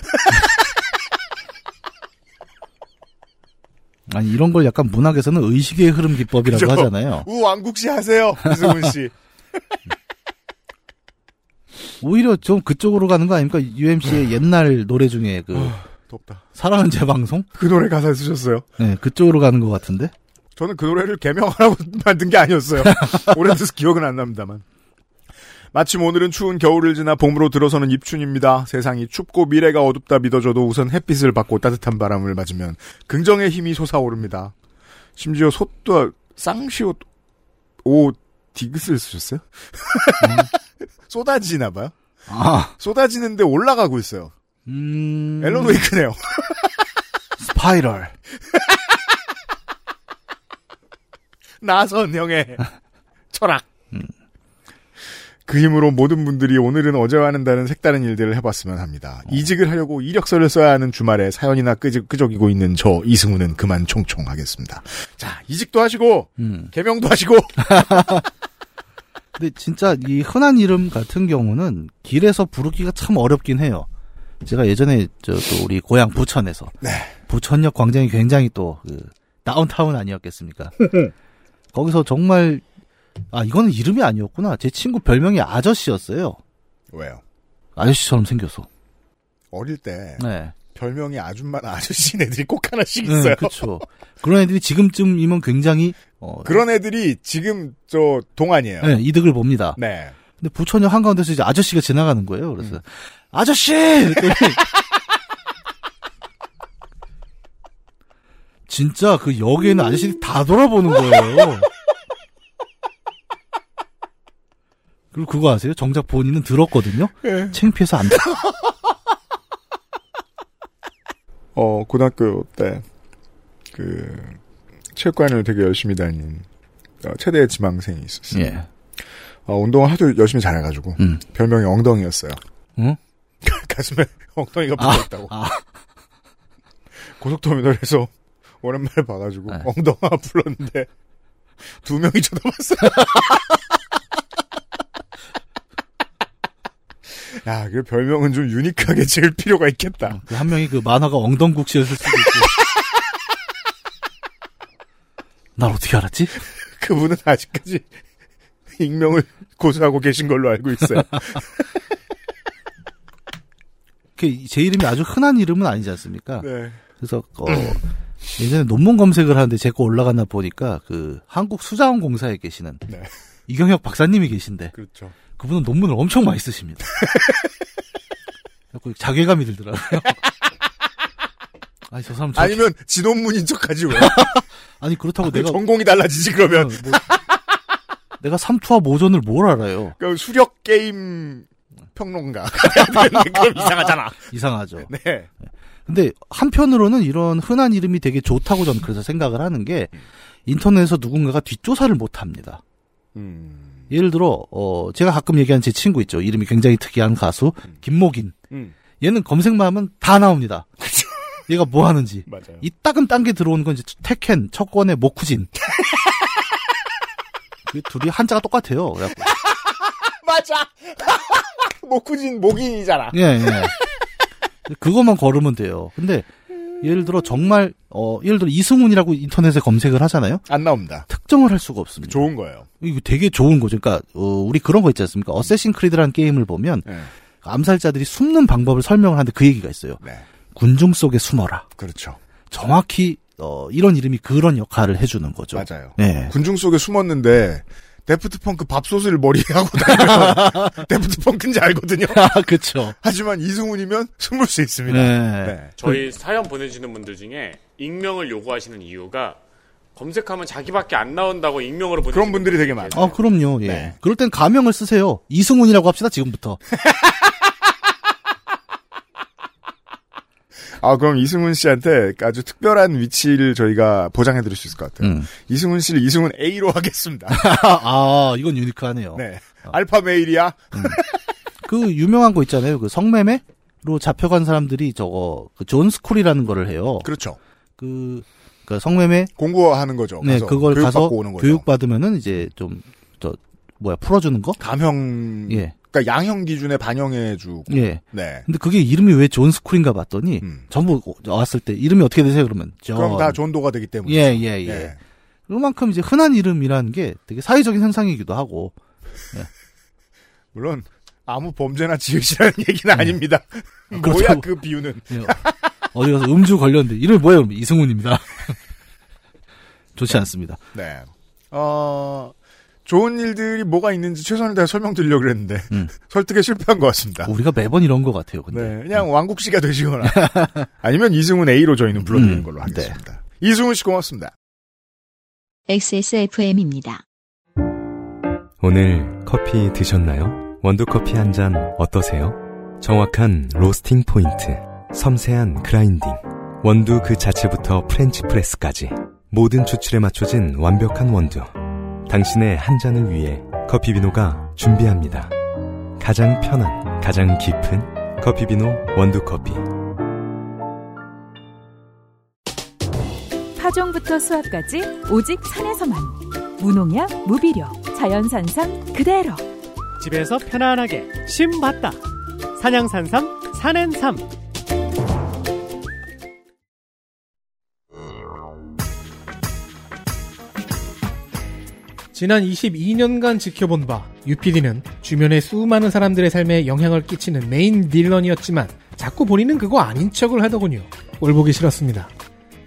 아니 이런 걸 약간 문학에서는 의식의 흐름 기법이라고 그죠? 하잖아요. 우왕국 씨 하세요 이승훈 씨. [LAUGHS] 오히려 좀 그쪽으로 가는 거 아닙니까? UMC의 옛날 노래 중에 그 덥다. 사랑은 재방송? 그 노래 가사 쓰셨어요? 네, 그쪽으로 가는 것 같은데. 저는 그 노래를 개명하라고 [LAUGHS] 만든 게 아니었어요. 오래돼서 기억은 안 납니다만. 마침 오늘은 추운 겨울을 지나 봄으로 들어서는 입춘입니다. 세상이 춥고 미래가 어둡다 믿어져도 우선 햇빛을 받고 따뜻한 바람을 맞으면 긍정의 힘이 솟아오릅니다. 심지어 솥도 쌍시옷 오 디귿을 쓰셨어요? [LAUGHS] 쏟아지나 봐요. 아, 쏟아지는데 올라가고 있어요. 음. 앨런 웨이크네요. [LAUGHS] 스파이럴. [LAUGHS] 나선 형의 철학. 그 힘으로 모든 분들이 오늘은 어제와는 다른 색다른 일들을 해봤으면 합니다. 이직을 하려고 이력서를 써야 하는 주말에 사연이나 끄적, 끄적이고 있는 저 이승우는 그만 총총하겠습니다. 자, 이직도 하시고 음. 개명도 하시고 근데 진짜 이 흔한 이름 같은 경우는 길에서 부르기가 참 어렵긴 해요. 제가 예전에 저 또 우리 고향 부천에서 네. 부천역 광장이 굉장히 또 그 다운타운 아니었겠습니까? [LAUGHS] 거기서 정말 아 이거는 이름이 아니었구나. 제 친구 별명이 아저씨였어요. 왜요? 아저씨처럼 생겨서. 어릴 때 네. 별명이 아줌마나 아저씨인 애들이 꼭 하나씩 네, 있어요. 그렇죠. 그런 애들이 지금쯤이면 굉장히 어, 그런 애들이 지금 저 동안이에요. 네, 이득을 봅니다. 네. 근데 부천역 한가운데서 이제 아저씨가 지나가는 거예요. 그래서 아저씨! 그랬더니 [LAUGHS] 진짜 그 역에는 아저씨들이 다 돌아보는 거예요. 그리고 그거 아세요? 정작 본인은 들었거든요. 예. 창피해서 안 들. 어, [LAUGHS] 고등학교 때, 그, 체육관을 되게 열심히 다닌, 어, 최대 지망생이 있었어요. 예. 어, 운동을 하도 열심히 잘해가지고 음. 별명이 엉덩이였어요. 응? [LAUGHS] 가슴에 엉덩이가 붙어있다고. 아. 고속터미널에서 오랜만에 봐가지고 네. 엉덩아 불렀는데 두 명이 쳐다봤어요. [LAUGHS] 야, 그 별명은 좀 유니크하게 [LAUGHS] 지을 필요가 있겠다. 그 한 명이 그 만화가 엉덩국시였을 수도 있고. [LAUGHS] 날 어떻게 알았지? 그분은 아직까지 익명을 고수하고 계신 걸로 알고 있어요. [LAUGHS] 그제 이름이 아주 흔한 이름은 아니지 않습니까? 네. 그래서 어, 예전에 논문 검색을 하는데 제 거 올라갔나 보니까 그 한국 수자원공사에 계시는 네. 이경혁 박사님이 계신데 그렇죠. 그분은 논문을 엄청 많이 쓰십니다. 자꾸 자괴감이 들더라고요. 아니 저 사람 저 아니면 진논문인 척하지 왜? [LAUGHS] 아니 그렇다고 내가 전공이 달라지지 그러면. 어, 뭐, 내가 삼투와 모전을 뭘 알아요? 그 수력 게임 평론가. [LAUGHS] 그럼 이상하잖아. 이상하죠. 네. 근데 한편으로는 이런 흔한 이름이 되게 좋다고 저는 그래서 생각을 하는 게 인터넷에서 누군가가 뒷조사를 못 합니다. 음. 예를 들어 어 제가 가끔 얘기하는 제 친구 있죠. 이름이 굉장히 특이한 가수 김목인. 음. 얘는 검색만 하면 다 나옵니다. 얘가 뭐 하는지. 맞아요. 이 따금 딴 게 들어오는 건 이제 테켄, 척권의 모쿠진. 그 둘이 한자가 똑같아요. 그래갖고 [LAUGHS] 맞아. [LAUGHS] 목구진 목인이잖아. 예, 예. 그것만 걸으면 돼요. 근데 예를 들어 정말 어 예를 들어 이승훈이라고 인터넷에 검색을 하잖아요. 안 나옵니다. 특정을 할 수가 없습니다. 좋은 거예요. 이거 되게 좋은 거죠. 그러니까 어, 우리 그런 거 있지 않습니까? 어쌔신 크리드라는 게임을 보면 네. 암살자들이 숨는 방법을 설명을 하는데 그 얘기가 있어요. 네. 군중 속에 숨어라. 그렇죠. 정확히 어 이런 이름이 그런 역할을 해주는 거죠. 맞아요. 네. 군중 속에 숨었는데 다프트 펑크 밥솥을 머리에 [LAUGHS] 하고 다니면 다프트 펑크인지 알거든요. 아, 그쵸. 하지만 이승훈이면 숨을 수 있습니다. 네. 네. 저희 사연 보내주시는 분들 중에 익명을 요구하시는 이유가 검색하면 자기밖에 안 나온다고 익명으로 보내주는 그런 분들이 되게 많아요. 어, 그럼요. 예. 네. 그럴 땐 가명을 쓰세요. 이승훈이라고 합시다, 지금부터. [LAUGHS] 아, 그럼 이승훈 씨한테 아주 특별한 위치를 저희가 보장해 드릴 수 있을 것 같아요. 음. 이승훈 씨를 이승훈 A로 하겠습니다. [LAUGHS] 아, 이건 유니크하네요. 네. alpha male이야? 그 유명한 거 있잖아요. 그 성매매로 잡혀간 사람들이 저거 그 John School이라는 거를 해요. 그렇죠. 그, 그 성매매 공부하는 거죠. 네. 그걸 가서 교육받고 오는 거죠. 교육 받으면은 이제 좀 저 뭐야 풀어주는 거? 감형, 예, 그러니까 양형 기준에 반영해 주고. 예. 네. 근데 그게 이름이 왜 John School인가 봤더니 음. 전부 왔을 때 이름이 어떻게 되세요? 그러면 존. 그럼 다 John Doe가 되기 때문에. 예, 예, 예. 예. 그만큼 이제 흔한 이름이라는 게 되게 사회적인 현상이기도 하고. [LAUGHS] 물론 아무 범죄나 지으시라는 얘기는 아닙니다. [LAUGHS] 뭐야 그렇다고. 그 비유는. 예. 어디 가서 음주 걸렸는데 이름이 뭐예요? 그러면 이승훈입니다. [LAUGHS] 좋지 않습니다. 네. 어, 좋은 일들이 뭐가 있는지 최선을 다해 설명드리려고 그랬는데 음. [LAUGHS] 설득에 실패한 것 같습니다. 우리가 매번 이런 것 같아요. 근데 네, 그냥 왕국 씨가 되시거나 [LAUGHS] 아니면 이승훈 A로 저희는 불러드리는 음, 걸로 하겠습니다. 이승훈 씨 고맙습니다. XSFM입니다. 오늘 커피 드셨나요? 원두커피 한 잔 어떠세요? 정확한 로스팅 포인트, 섬세한 grinding, 원두 그 자체부터 French press까지 모든 추출에 맞춰진 완벽한 원두. 당신의 한 잔을 위해 커피비노가 준비합니다. 가장 편한, 가장 깊은 커피비노 원두커피. 파종부터 수확까지 오직 산에서만 무농약 무비료 자연산삼 그대로 집에서 편안하게 심 봤다. 산양산삼 산앤삼. 지난 22년간 지켜본 바 UPD는 주변의 수많은 사람들의 삶에 영향을 끼치는 메인 딜런이었지만 자꾸 본인은 그거 아닌 척을 하더군요. 꼴 보기 싫었습니다.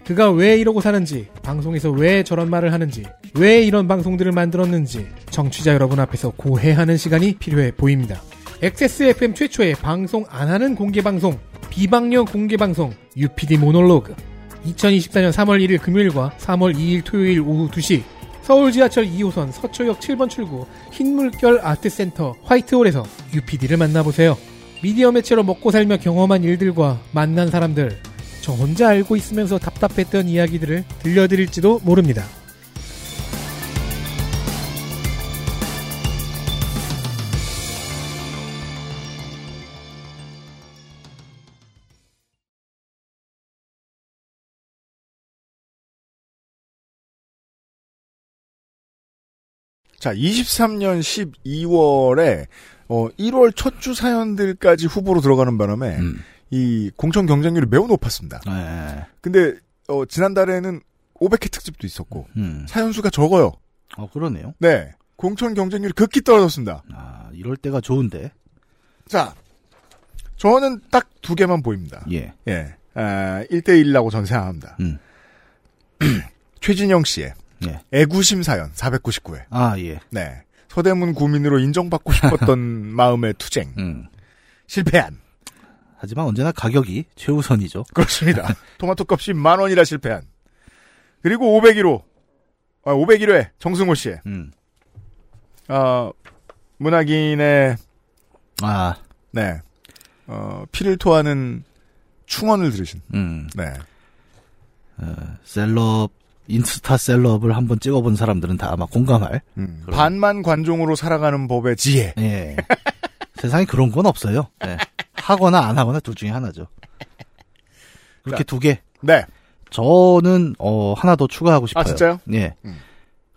그가 왜 이러고 사는지, 방송에서 왜 저런 말을 하는지, 왜 이런 방송들을 만들었는지 청취자 여러분 앞에서 고해하는 시간이 필요해 보입니다. XSFM 최초의 방송 안 하는 공개 방송, 비방용 공개 방송 UPD 모놀로그 2024년 3월 1일 금요일과 3월 2일 토요일 오후 2시 서울 지하철 2호선 서초역 7번 출구 흰물결 아트센터 화이트홀에서 UPD를 만나보세요. 미디어 매체로 먹고 살며 경험한 일들과 만난 사람들, 저 혼자 알고 있으면서 답답했던 이야기들을 들려드릴지도 모릅니다. 자, 23년 12월에 어 1월 첫 주 사연들까지 후보로 들어가는 바람에 음. 이 공천 경쟁률이 매우 높았습니다. 네. 근데 어 지난달에는 500회 특집도 있었고 음. 사연 수가 적어요. 어, 그러네요. 네. 공천 경쟁률이 극히 떨어졌습니다. 아, 이럴 때가 좋은데. 자, 저는 딱 두 개만 보입니다. 예. 예. 아, 1대1이라고 전 생각합니다. 음. [CLEARS THROAT] 최진영 씨의 예. 애구심 사연 499회. 아, 예. 네. 서대문 구민으로 인정받고 싶었던 [LAUGHS] 마음의 투쟁. 음. 실패한. 하지만 언제나 가격이 최우선이죠. 그렇습니다. [LAUGHS] 토마토 값이 만 원이라 실패한. 그리고 501호. 아, 501회 정승호 씨의 음. 어, 문학인의 아, 네. 어, 피를 토하는 충언을 들으신. 음. 네. 셀럽, 인스타 셀럽을 한번 찍어본 사람들은 다 아마 공감할. 음. 반만 관종으로 살아가는 법의 지혜. 예. 세상에 그런 건 없어요. 예. 하거나 안 하거나 둘 중에 하나죠. 그렇게 자. 두 개. 네. 저는 어 하나 더 추가하고 싶어요. 아, 진짜요? 예. 음.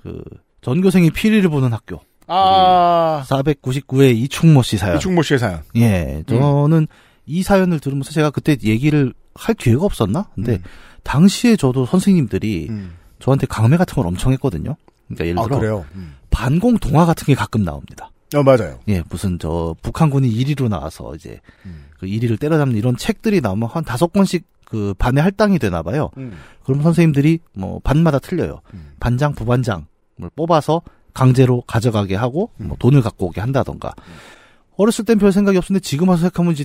그 전교생이 피리를 보는 학교. 아, 499회 이충모 씨 사연. 이충모 씨의 사연. 예. 저는 이 사연을 들으면서 제가 그때 얘기를 할 기회가 없었나? 근데 음. 당시에 저도 선생님들이 음. 저한테 강매 같은 걸 엄청 했거든요. 그러니까 예를 아, 들어 그래요? 음. 반공 동화 같은 게 가끔 나옵니다. 어, 맞아요. 예, 무슨 저 북한군이 1위로 나와서 이제 음. 그 1위를 때려잡는 이런 책들이 나오면 한 다섯 권씩 그 반에 할당이 되나 봐요. 음. 그럼 선생님들이 뭐 반마다 틀려요. 음. 반장, 부반장을 뽑아서 강제로 가져가게 하고 음. 뭐 돈을 갖고 오게 한다던가. 어렸을 땐 별 생각이 없었는데 지금 와서 생각하면 이제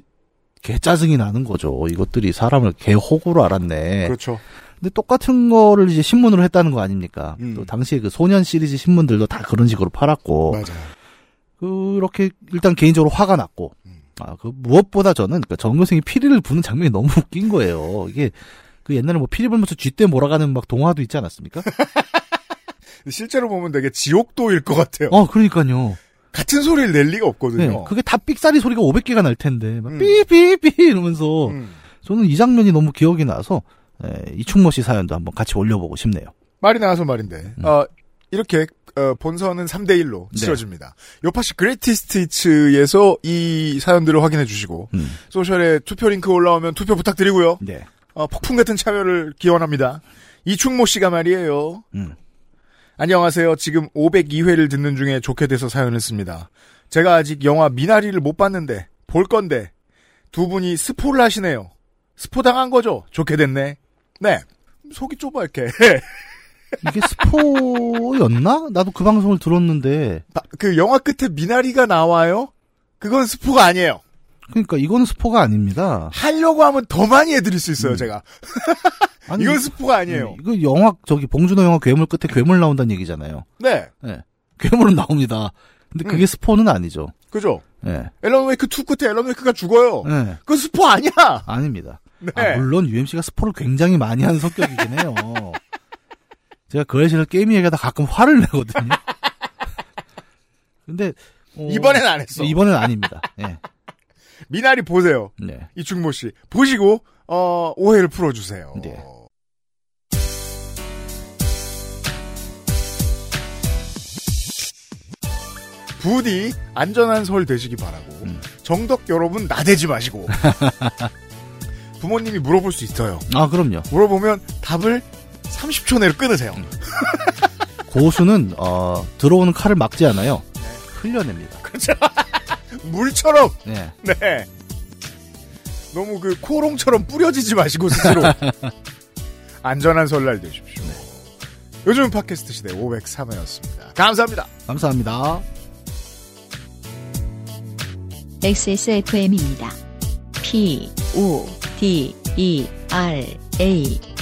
개 짜증이 나는 거죠. 이것들이 사람을 개 호구로 알았네. 그렇죠. 근데 똑같은 거를 이제 신문으로 했다는 거 아닙니까? 음. 또 당시에 그 소년 시리즈 신문들도 다 그런 식으로 팔았고 맞아요. 그렇게 일단 개인적으로 화가 났고 음. 아 그 무엇보다 저는 그 전교생이 피리를 부는 장면이 너무 [LAUGHS] 웃긴 거예요. 이게 그 옛날에 뭐 피리 불면서 쥐떼 몰아가는 막 동화도 있지 않았습니까? [LAUGHS] 실제로 보면 되게 지옥도일 것 같아요. 어, 그러니까요. 같은 소리를 낼 리가 네, 없거든요. 그게 다 삑사리 소리가 500개가 날 텐데 막 음. 삐삐삐 이러면서 음. 저는 이 장면이 너무 기억이 나서 예, 이충모 씨 사연도 한번 같이 올려보고 싶네요. 말이 나와서 말인데, 음. 어, 이렇게, 어, 본선은 3대 1로 네. 치러집니다. 요파시 Greatest Hits에서 이 사연들을 확인해 주시고, 음. social에 투표 링크 올라오면 투표 부탁드리고요. 네. 어, 폭풍 같은 참여를 기원합니다. 이충모 씨가 말이에요. 음. 안녕하세요. 지금 502회를 듣는 중에 좋게 돼서 사연을 씁니다. 제가 아직 영화 미나리를 못 봤는데 볼 건데 두 분이 스포를 하시네요. 스포 당한 거죠? 좋게 됐네. 네. 속이 좁아 이렇게. [LAUGHS] 이게 스포였나? 나도 그 방송을 들었는데 바- 그 영화 끝에 미나리가 나와요? 그건 스포가 아니에요. 그러니까 이거는 스포가 아닙니다. 하려고 하면 더 많이 해드릴 수 있어요, 음. 제가. [LAUGHS] 아니, 이건 스포가 아니에요. 음, 이거 영화 저기 봉준호 영화 괴물 끝에 괴물 나온다는 얘기잖아요. 네. 예. 괴물은 나옵니다. 근데 그게 음. 스포는 아니죠. 그죠? 예. 앨런 웨이크 2 끝에 앨런 웨이크가 죽어요. 예. 그건 스포 아니야! 아닙니다. 네. 아, 물론 UMC가 스포를 굉장히 많이 하는 성격이긴 해요. [LAUGHS] 제가 그 애시를 게임 얘기하다 가끔 화를 내거든요. 근데 어, 이번엔 안 했어. 이번엔 아닙니다. 예. 미나리 보세요. 네. 이충모 씨. 보시고, 어, 오해를 풀어주세요. 네. 부디 안전한 설 되시기 바라고 음. 정덕 여러분 나대지 마시고 [LAUGHS] 부모님이 물어볼 수 있어요. 아 그럼요. 물어보면 답을 30초 내로 끊으세요. 음. [LAUGHS] 고수는 어, 들어오는 칼을 막지 않아요. 흘려냅니다. [LAUGHS] 물처럼 네. 네. 너무 그 코롱처럼 뿌려지지 마시고 스스로 [LAUGHS] 안전한 설날 되십시오. 요즘 팟캐스트 시대 503회였습니다. 감사합니다. 감사합니다. XSFM입니다. P, O, D, E, R, A.